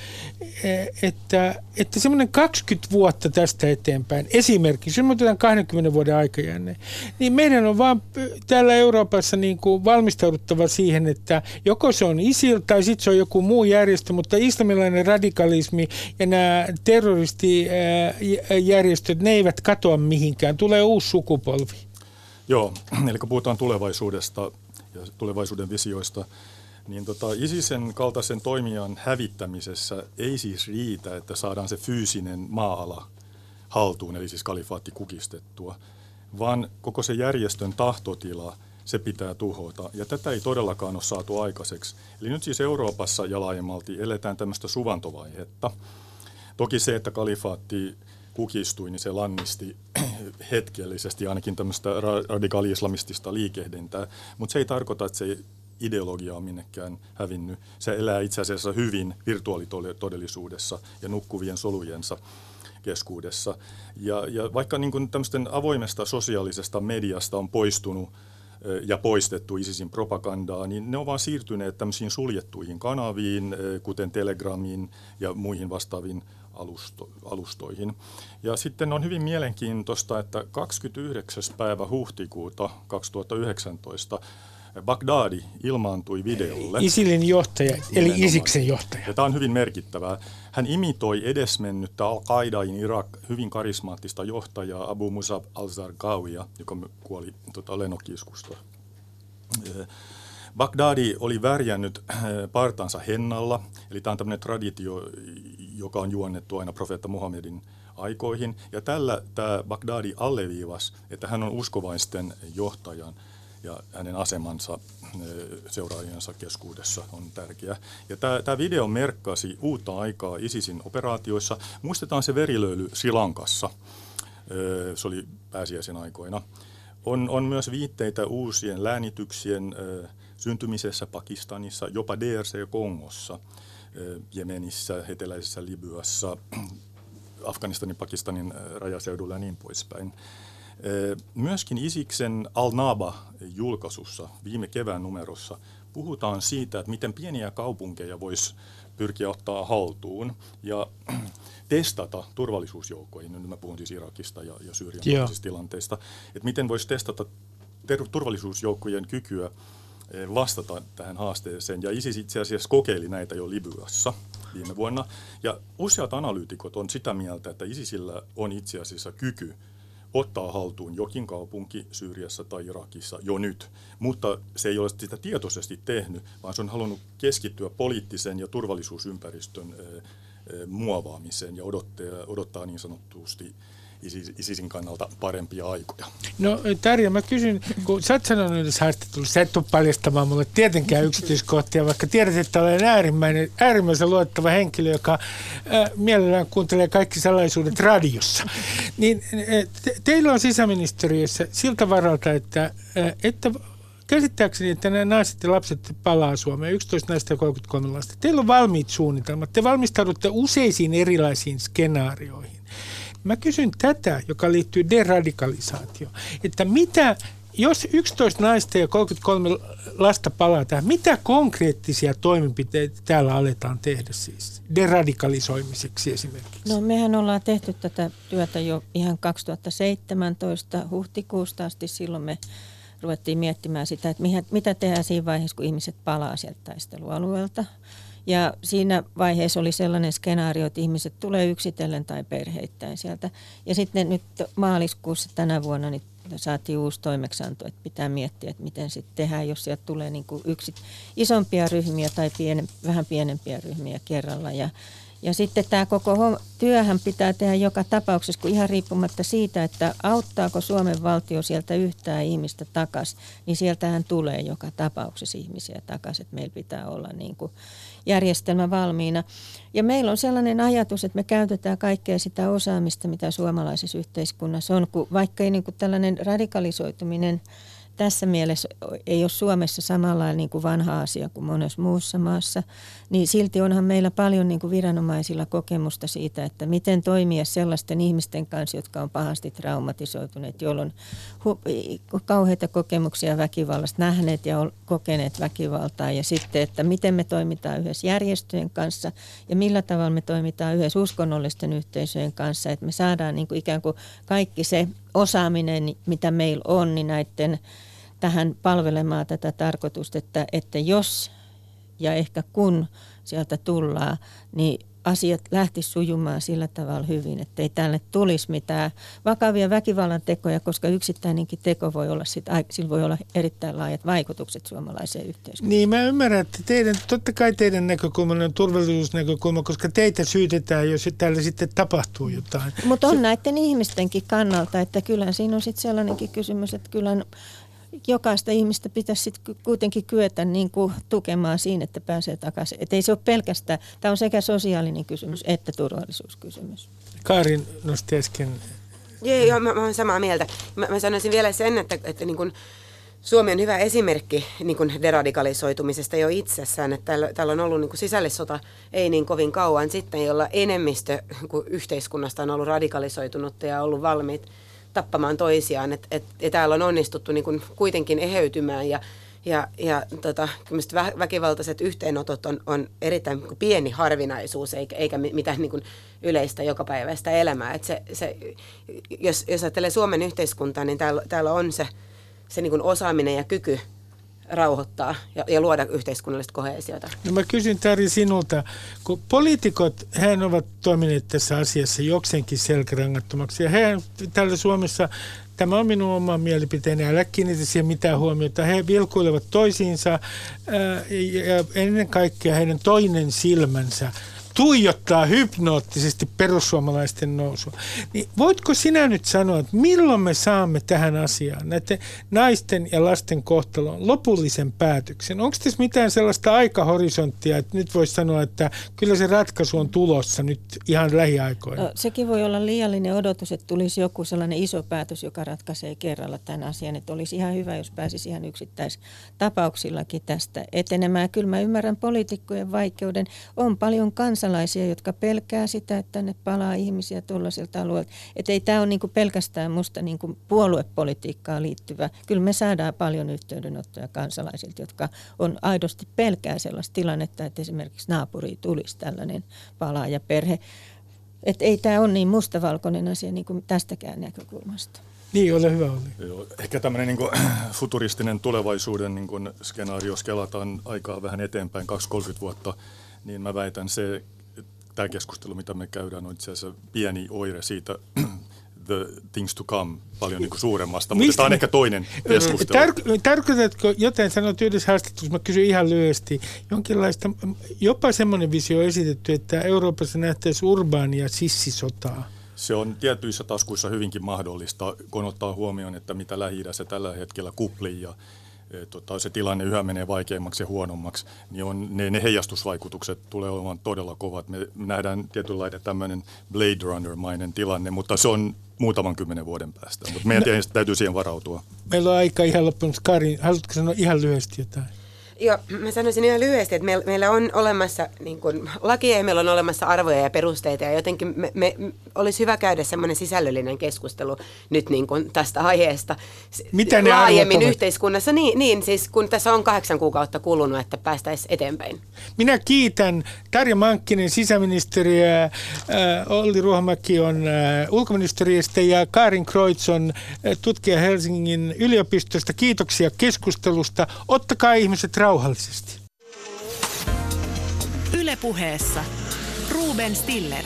että, että semmoinen 20 vuotta tästä eteenpäin, esimerkiksi, jos me otetaan 20 vuoden aikajänne, niin meidän on vaan täällä Euroopassa niin kuin valmistauduttava siihen, että joko se on ISIL tai sitten se on joku muu järjestö, mutta islamilainen radikalismi ja nämä terroristijärjestöt, ne eivät katoa mihinkään. Tulee uusi sukupolvi. Joo, eli kun puhutaan tulevaisuudesta ja tulevaisuuden visioista, niin tota, ISISen kaltaisen toimijan hävittämisessä ei siis riitä, että saadaan se fyysinen maa-ala haltuun, eli siis kalifaatti kukistettua, vaan koko se järjestön tahtotila, se pitää tuhota. Ja tätä ei todellakaan ole saatu aikaiseksi. Eli nyt siis Euroopassa ja laajemmalti eletään tämmöistä suvantovaihetta. Toki se, että kalifaatti kukistui, niin se lannisti hetkellisesti ainakin tämmöistä radikaali-islamistista liikehdintää, mutta se ei tarkoita, että se ideologia on minnekään hävinnyt. Se elää itse asiassa hyvin virtuaalitodellisuudessa ja nukkuvien solujensa keskuudessa. Ja, ja vaikka niin kuin tämmöisten avoimesta sosiaalisesta mediasta on poistunut ja poistettu ISISin propagandaa, niin ne on vaan siirtyneet tämmöisiin suljettuihin kanaviin, kuten Telegramiin ja muihin vastaaviin alusto, alustoihin. Ja sitten on hyvin mielenkiintoista, että 29. päivä huhtikuuta 2019 Bagdadi ilmaantui videolle. Isilin johtaja, eli Isiksen johtaja. Ja tämä on hyvin merkittävää. Hän imitoi edesmennyttä Al-Qaidain Irak hyvin karismaattista johtajaa Abu Musab al-Zarqawia, joka kuoli tuota, lenokiskusta. Bagdadi oli värjännyt partansa hennalla, eli tämä on tämmöinen traditio, joka on juonnettu aina profeetta Muhammedin aikoihin. Ja tällä tämä Bagdadi alleviivasi, että hän on uskovaisten johtajan ja hänen asemansa seuraajiensa keskuudessa on tärkeä. Ja tämä, tämä video merkkasi uutta aikaa ISISin operaatioissa. Muistetaan se verilöyly Silankassa. Se oli pääsiäisen aikoina. On, on myös viitteitä uusien läänityksien syntymisessä Pakistanissa, jopa DRC-Kongossa, Jemenissä, eteläisessä Libyassa, Afganistanin, Pakistanin rajaseudulla ja niin poispäin. Myöskin Isiksen Al-Naba-julkaisussa viime kevään numerossa puhutaan siitä, että miten pieniä kaupunkeja voisi pyrkiä ottaa haltuun ja testata turvallisuusjoukkoihin, nyt mä puhun siis Irakista ja, ja Syyrian tilanteista, että miten voisi testata turvallisuusjoukkojen kykyä vastata tähän haasteeseen. Ja ISIS itse asiassa kokeili näitä jo Libyassa viime vuonna. Ja useat analyytikot on sitä mieltä, että ISISillä on itse asiassa kyky ottaa haltuun jokin kaupunki Syyriassa tai Irakissa jo nyt, mutta se ei ole sitä tietoisesti tehnyt, vaan se on halunnut keskittyä poliittisen ja turvallisuusympäristön muovaamiseen ja odottaa, odottaa niin sanotusti ISISin kannalta parempia aikoja. No Tarja, mä kysyn, kun sä oot sanonut yhdessä haastattelussa, sä et paljastamaan mulle tietenkään yksityiskohtia, vaikka tiedät, että olen äärimmäinen, äärimmäisen luottava henkilö, joka äh, mielellään kuuntelee kaikki salaisuudet radiossa. Niin te, teillä on sisäministeriössä siltä varalta, että, äh, että käsittääkseni, että nämä naiset ja lapset palaa Suomeen, 11 naista ja 33 lasta. Teillä on valmiit suunnitelmat. Te valmistaudutte useisiin erilaisiin skenaarioihin. Mä kysyn tätä, joka liittyy deradikalisaatioon, että mitä, jos 11 naista ja 33 lasta palaa tähän, mitä konkreettisia toimenpiteitä täällä aletaan tehdä siis deradikalisoimiseksi esimerkiksi? No mehän ollaan tehty tätä työtä jo ihan 2017 huhtikuusta asti. Silloin me ruvettiin miettimään sitä, että mitä tehdään siinä vaiheessa, kun ihmiset palaa sieltä taistelualueelta. Ja siinä vaiheessa oli sellainen skenaario, että ihmiset tulee yksitellen tai perheittäin sieltä. Ja sitten nyt maaliskuussa tänä vuonna niin saatiin uusi toimeksianto, että pitää miettiä, että miten sitten tehdään, jos sieltä tulee niin kuin yksi, isompia ryhmiä tai piene, vähän pienempiä ryhmiä kerralla. Ja, ja sitten tämä koko työhän pitää tehdä joka tapauksessa, kun ihan riippumatta siitä, että auttaako Suomen valtio sieltä yhtään ihmistä takaisin, niin sieltähän tulee joka tapauksessa ihmisiä takaisin, että meillä pitää olla niin kuin järjestelmä valmiina. Ja meillä on sellainen ajatus, että me käytetään kaikkea sitä osaamista, mitä suomalaisessa yhteiskunnassa on, kun vaikka ei niin kuin tällainen radikalisoituminen tässä mielessä ei ole Suomessa samalla niin kuin vanha asia kuin monessa muussa maassa, niin silti onhan meillä paljon niin kuin viranomaisilla kokemusta siitä, että miten toimia sellaisten ihmisten kanssa, jotka on pahasti traumatisoituneet, joilla on hu- kauheita kokemuksia väkivallasta, nähneet ja kokeneet väkivaltaa ja sitten, että miten me toimitaan yhdessä järjestöjen kanssa ja millä tavalla me toimitaan yhdessä uskonnollisten yhteisöjen kanssa, että me saadaan niin kuin ikään kuin kaikki se osaaminen, mitä meillä on, niin näiden tähän palvelemaan tätä tarkoitusta, että, että jos ja ehkä kun sieltä tullaan, niin asiat lähti sujumaan sillä tavalla hyvin, että ei tälle tulisi mitään vakavia väkivallan tekoja, koska yksittäinenkin teko voi olla, sit, sillä voi olla erittäin laajat vaikutukset suomalaiseen yhteiskuntaan. Niin, mä ymmärrän, että teidän, totta kai teidän näkökulma on turvallisuusnäkökulma, koska teitä syytetään, jos täällä sitten tapahtuu jotain. Mutta on Se... näiden ihmistenkin kannalta, että kyllä siinä on sitten sellainenkin kysymys, että kyllä jokaista ihmistä pitäisi sitten kuitenkin kyetä niin kuin tukemaan siinä, että pääsee takaisin. Että ei se ole pelkästään, tämä on sekä sosiaalinen kysymys että turvallisuuskysymys. Kaarin nosti äsken. Joo, joo mä, mä olen samaa mieltä. Mä, mä sanoisin vielä sen, että, että niin kuin Suomi on hyvä esimerkki niin kuin deradikalisoitumisesta jo itsessään, että täällä, täällä on ollut niin kuin sisällissota ei niin kovin kauan sitten, jolla enemmistö yhteiskunnasta on ollut radikalisoitunutta ja ollut valmiit tappamaan toisiaan. Et, et, ja täällä on onnistuttu niin kuin kuitenkin eheytymään ja, ja, ja tota, vä, väkivaltaiset yhteenotot on, on erittäin niin pieni harvinaisuus eikä, eikä mitään niin kuin yleistä jokapäiväistä elämää. Et se, se, jos, jos ajattelee Suomen yhteiskuntaa, niin täällä, täällä on se, se niin kuin osaaminen ja kyky rauhoittaa ja, ja luoda yhteiskunnallista kohesiota. No mä kysyn Tari sinulta, kun poliitikot, hän ovat toimineet tässä asiassa jokseenkin selkärangattomaksi ja he täällä Suomessa Tämä on minun oma mielipiteeni, älä kiinnitä siihen mitään huomiota. He vilkuilevat toisiinsa ää, ja ennen kaikkea heidän toinen silmänsä tuijottaa hypnoottisesti perussuomalaisten nousua. Niin voitko sinä nyt sanoa, että milloin me saamme tähän asiaan, näiden naisten ja lasten kohtaloon, lopullisen päätöksen? Onko tässä mitään sellaista aikahorisonttia, että nyt voisi sanoa, että kyllä se ratkaisu on tulossa nyt ihan lähiaikoina? No, sekin voi olla liiallinen odotus, että tulisi joku sellainen iso päätös, joka ratkaisee kerralla tämän asian. Että olisi ihan hyvä, jos pääsisi ihan yksittäistapauksillakin tästä etenemään. Kyllä mä ymmärrän poliitikkojen vaikeuden. On paljon kanssa kansalaisia, jotka pelkää sitä, että tänne palaa ihmisiä tuollaisilta alueilta. Että ei tämä ole niinku pelkästään musta niinku puoluepolitiikkaan liittyvä. Kyllä me saadaan paljon yhteydenottoja kansalaisilta, jotka on aidosti pelkää sellaista tilannetta, että esimerkiksi naapuri tulisi tällainen palaajaperhe. Että ei tämä ole niin mustavalkoinen asia niin kuin tästäkään näkökulmasta. Niin, ole hyvä oli. Joo, ehkä tämmöinen niin futuristinen tulevaisuuden niin kuin skenaario, jos kelataan aikaa vähän eteenpäin, 2-30 vuotta, niin mä väitän se tämä keskustelu, mitä me käydään, on itse asiassa pieni oire siitä the things to come paljon niin kuin suuremmasta, mutta tämä on ehkä toinen keskustelu. Tar- tarkoitatko joten, sanoit yhdessä haastattelussa, mä kysyn ihan lyhyesti, jonkinlaista, jopa semmoinen visio esitetty, että Euroopassa nähtäisiin urbaania sissisotaa? Se on tietyissä taskuissa hyvinkin mahdollista, kun ottaa huomioon, että mitä lähi tällä hetkellä kuplii ja tota, se tilanne yhä menee vaikeammaksi ja huonommaksi, niin on, ne, ne heijastusvaikutukset tulee olemaan todella kovat. Me nähdään tietynlainen tämmöinen Blade Runner-mainen tilanne, mutta se on muutaman kymmenen vuoden päästä. Mutta meidän no, täytyy siihen varautua. Meillä on aika ihan loppunut. Kari, haluatko sanoa ihan lyhyesti jotain? Joo, mä sanoisin ihan lyhyesti, että meillä, on olemassa niin kuin, lakia ja meillä on olemassa arvoja ja perusteita ja jotenkin me, me, olisi hyvä käydä semmoinen sisällöllinen keskustelu nyt niin kuin tästä aiheesta Mitä ne laajemmin yhteiskunnassa. Niin, niin, siis kun tässä on kahdeksan kuukautta kulunut, että päästäisiin eteenpäin. Minä kiitän Tarja Mankkinen sisäministeriä, äh, Olli Ruohomäki on äh, ulkoministeriöstä ja Karin Kreutz on äh, tutkija Helsingin yliopistosta. Kiitoksia keskustelusta. Ottakaa ihmiset rauhallisesti. Ylepuheessa Ruben Stiller.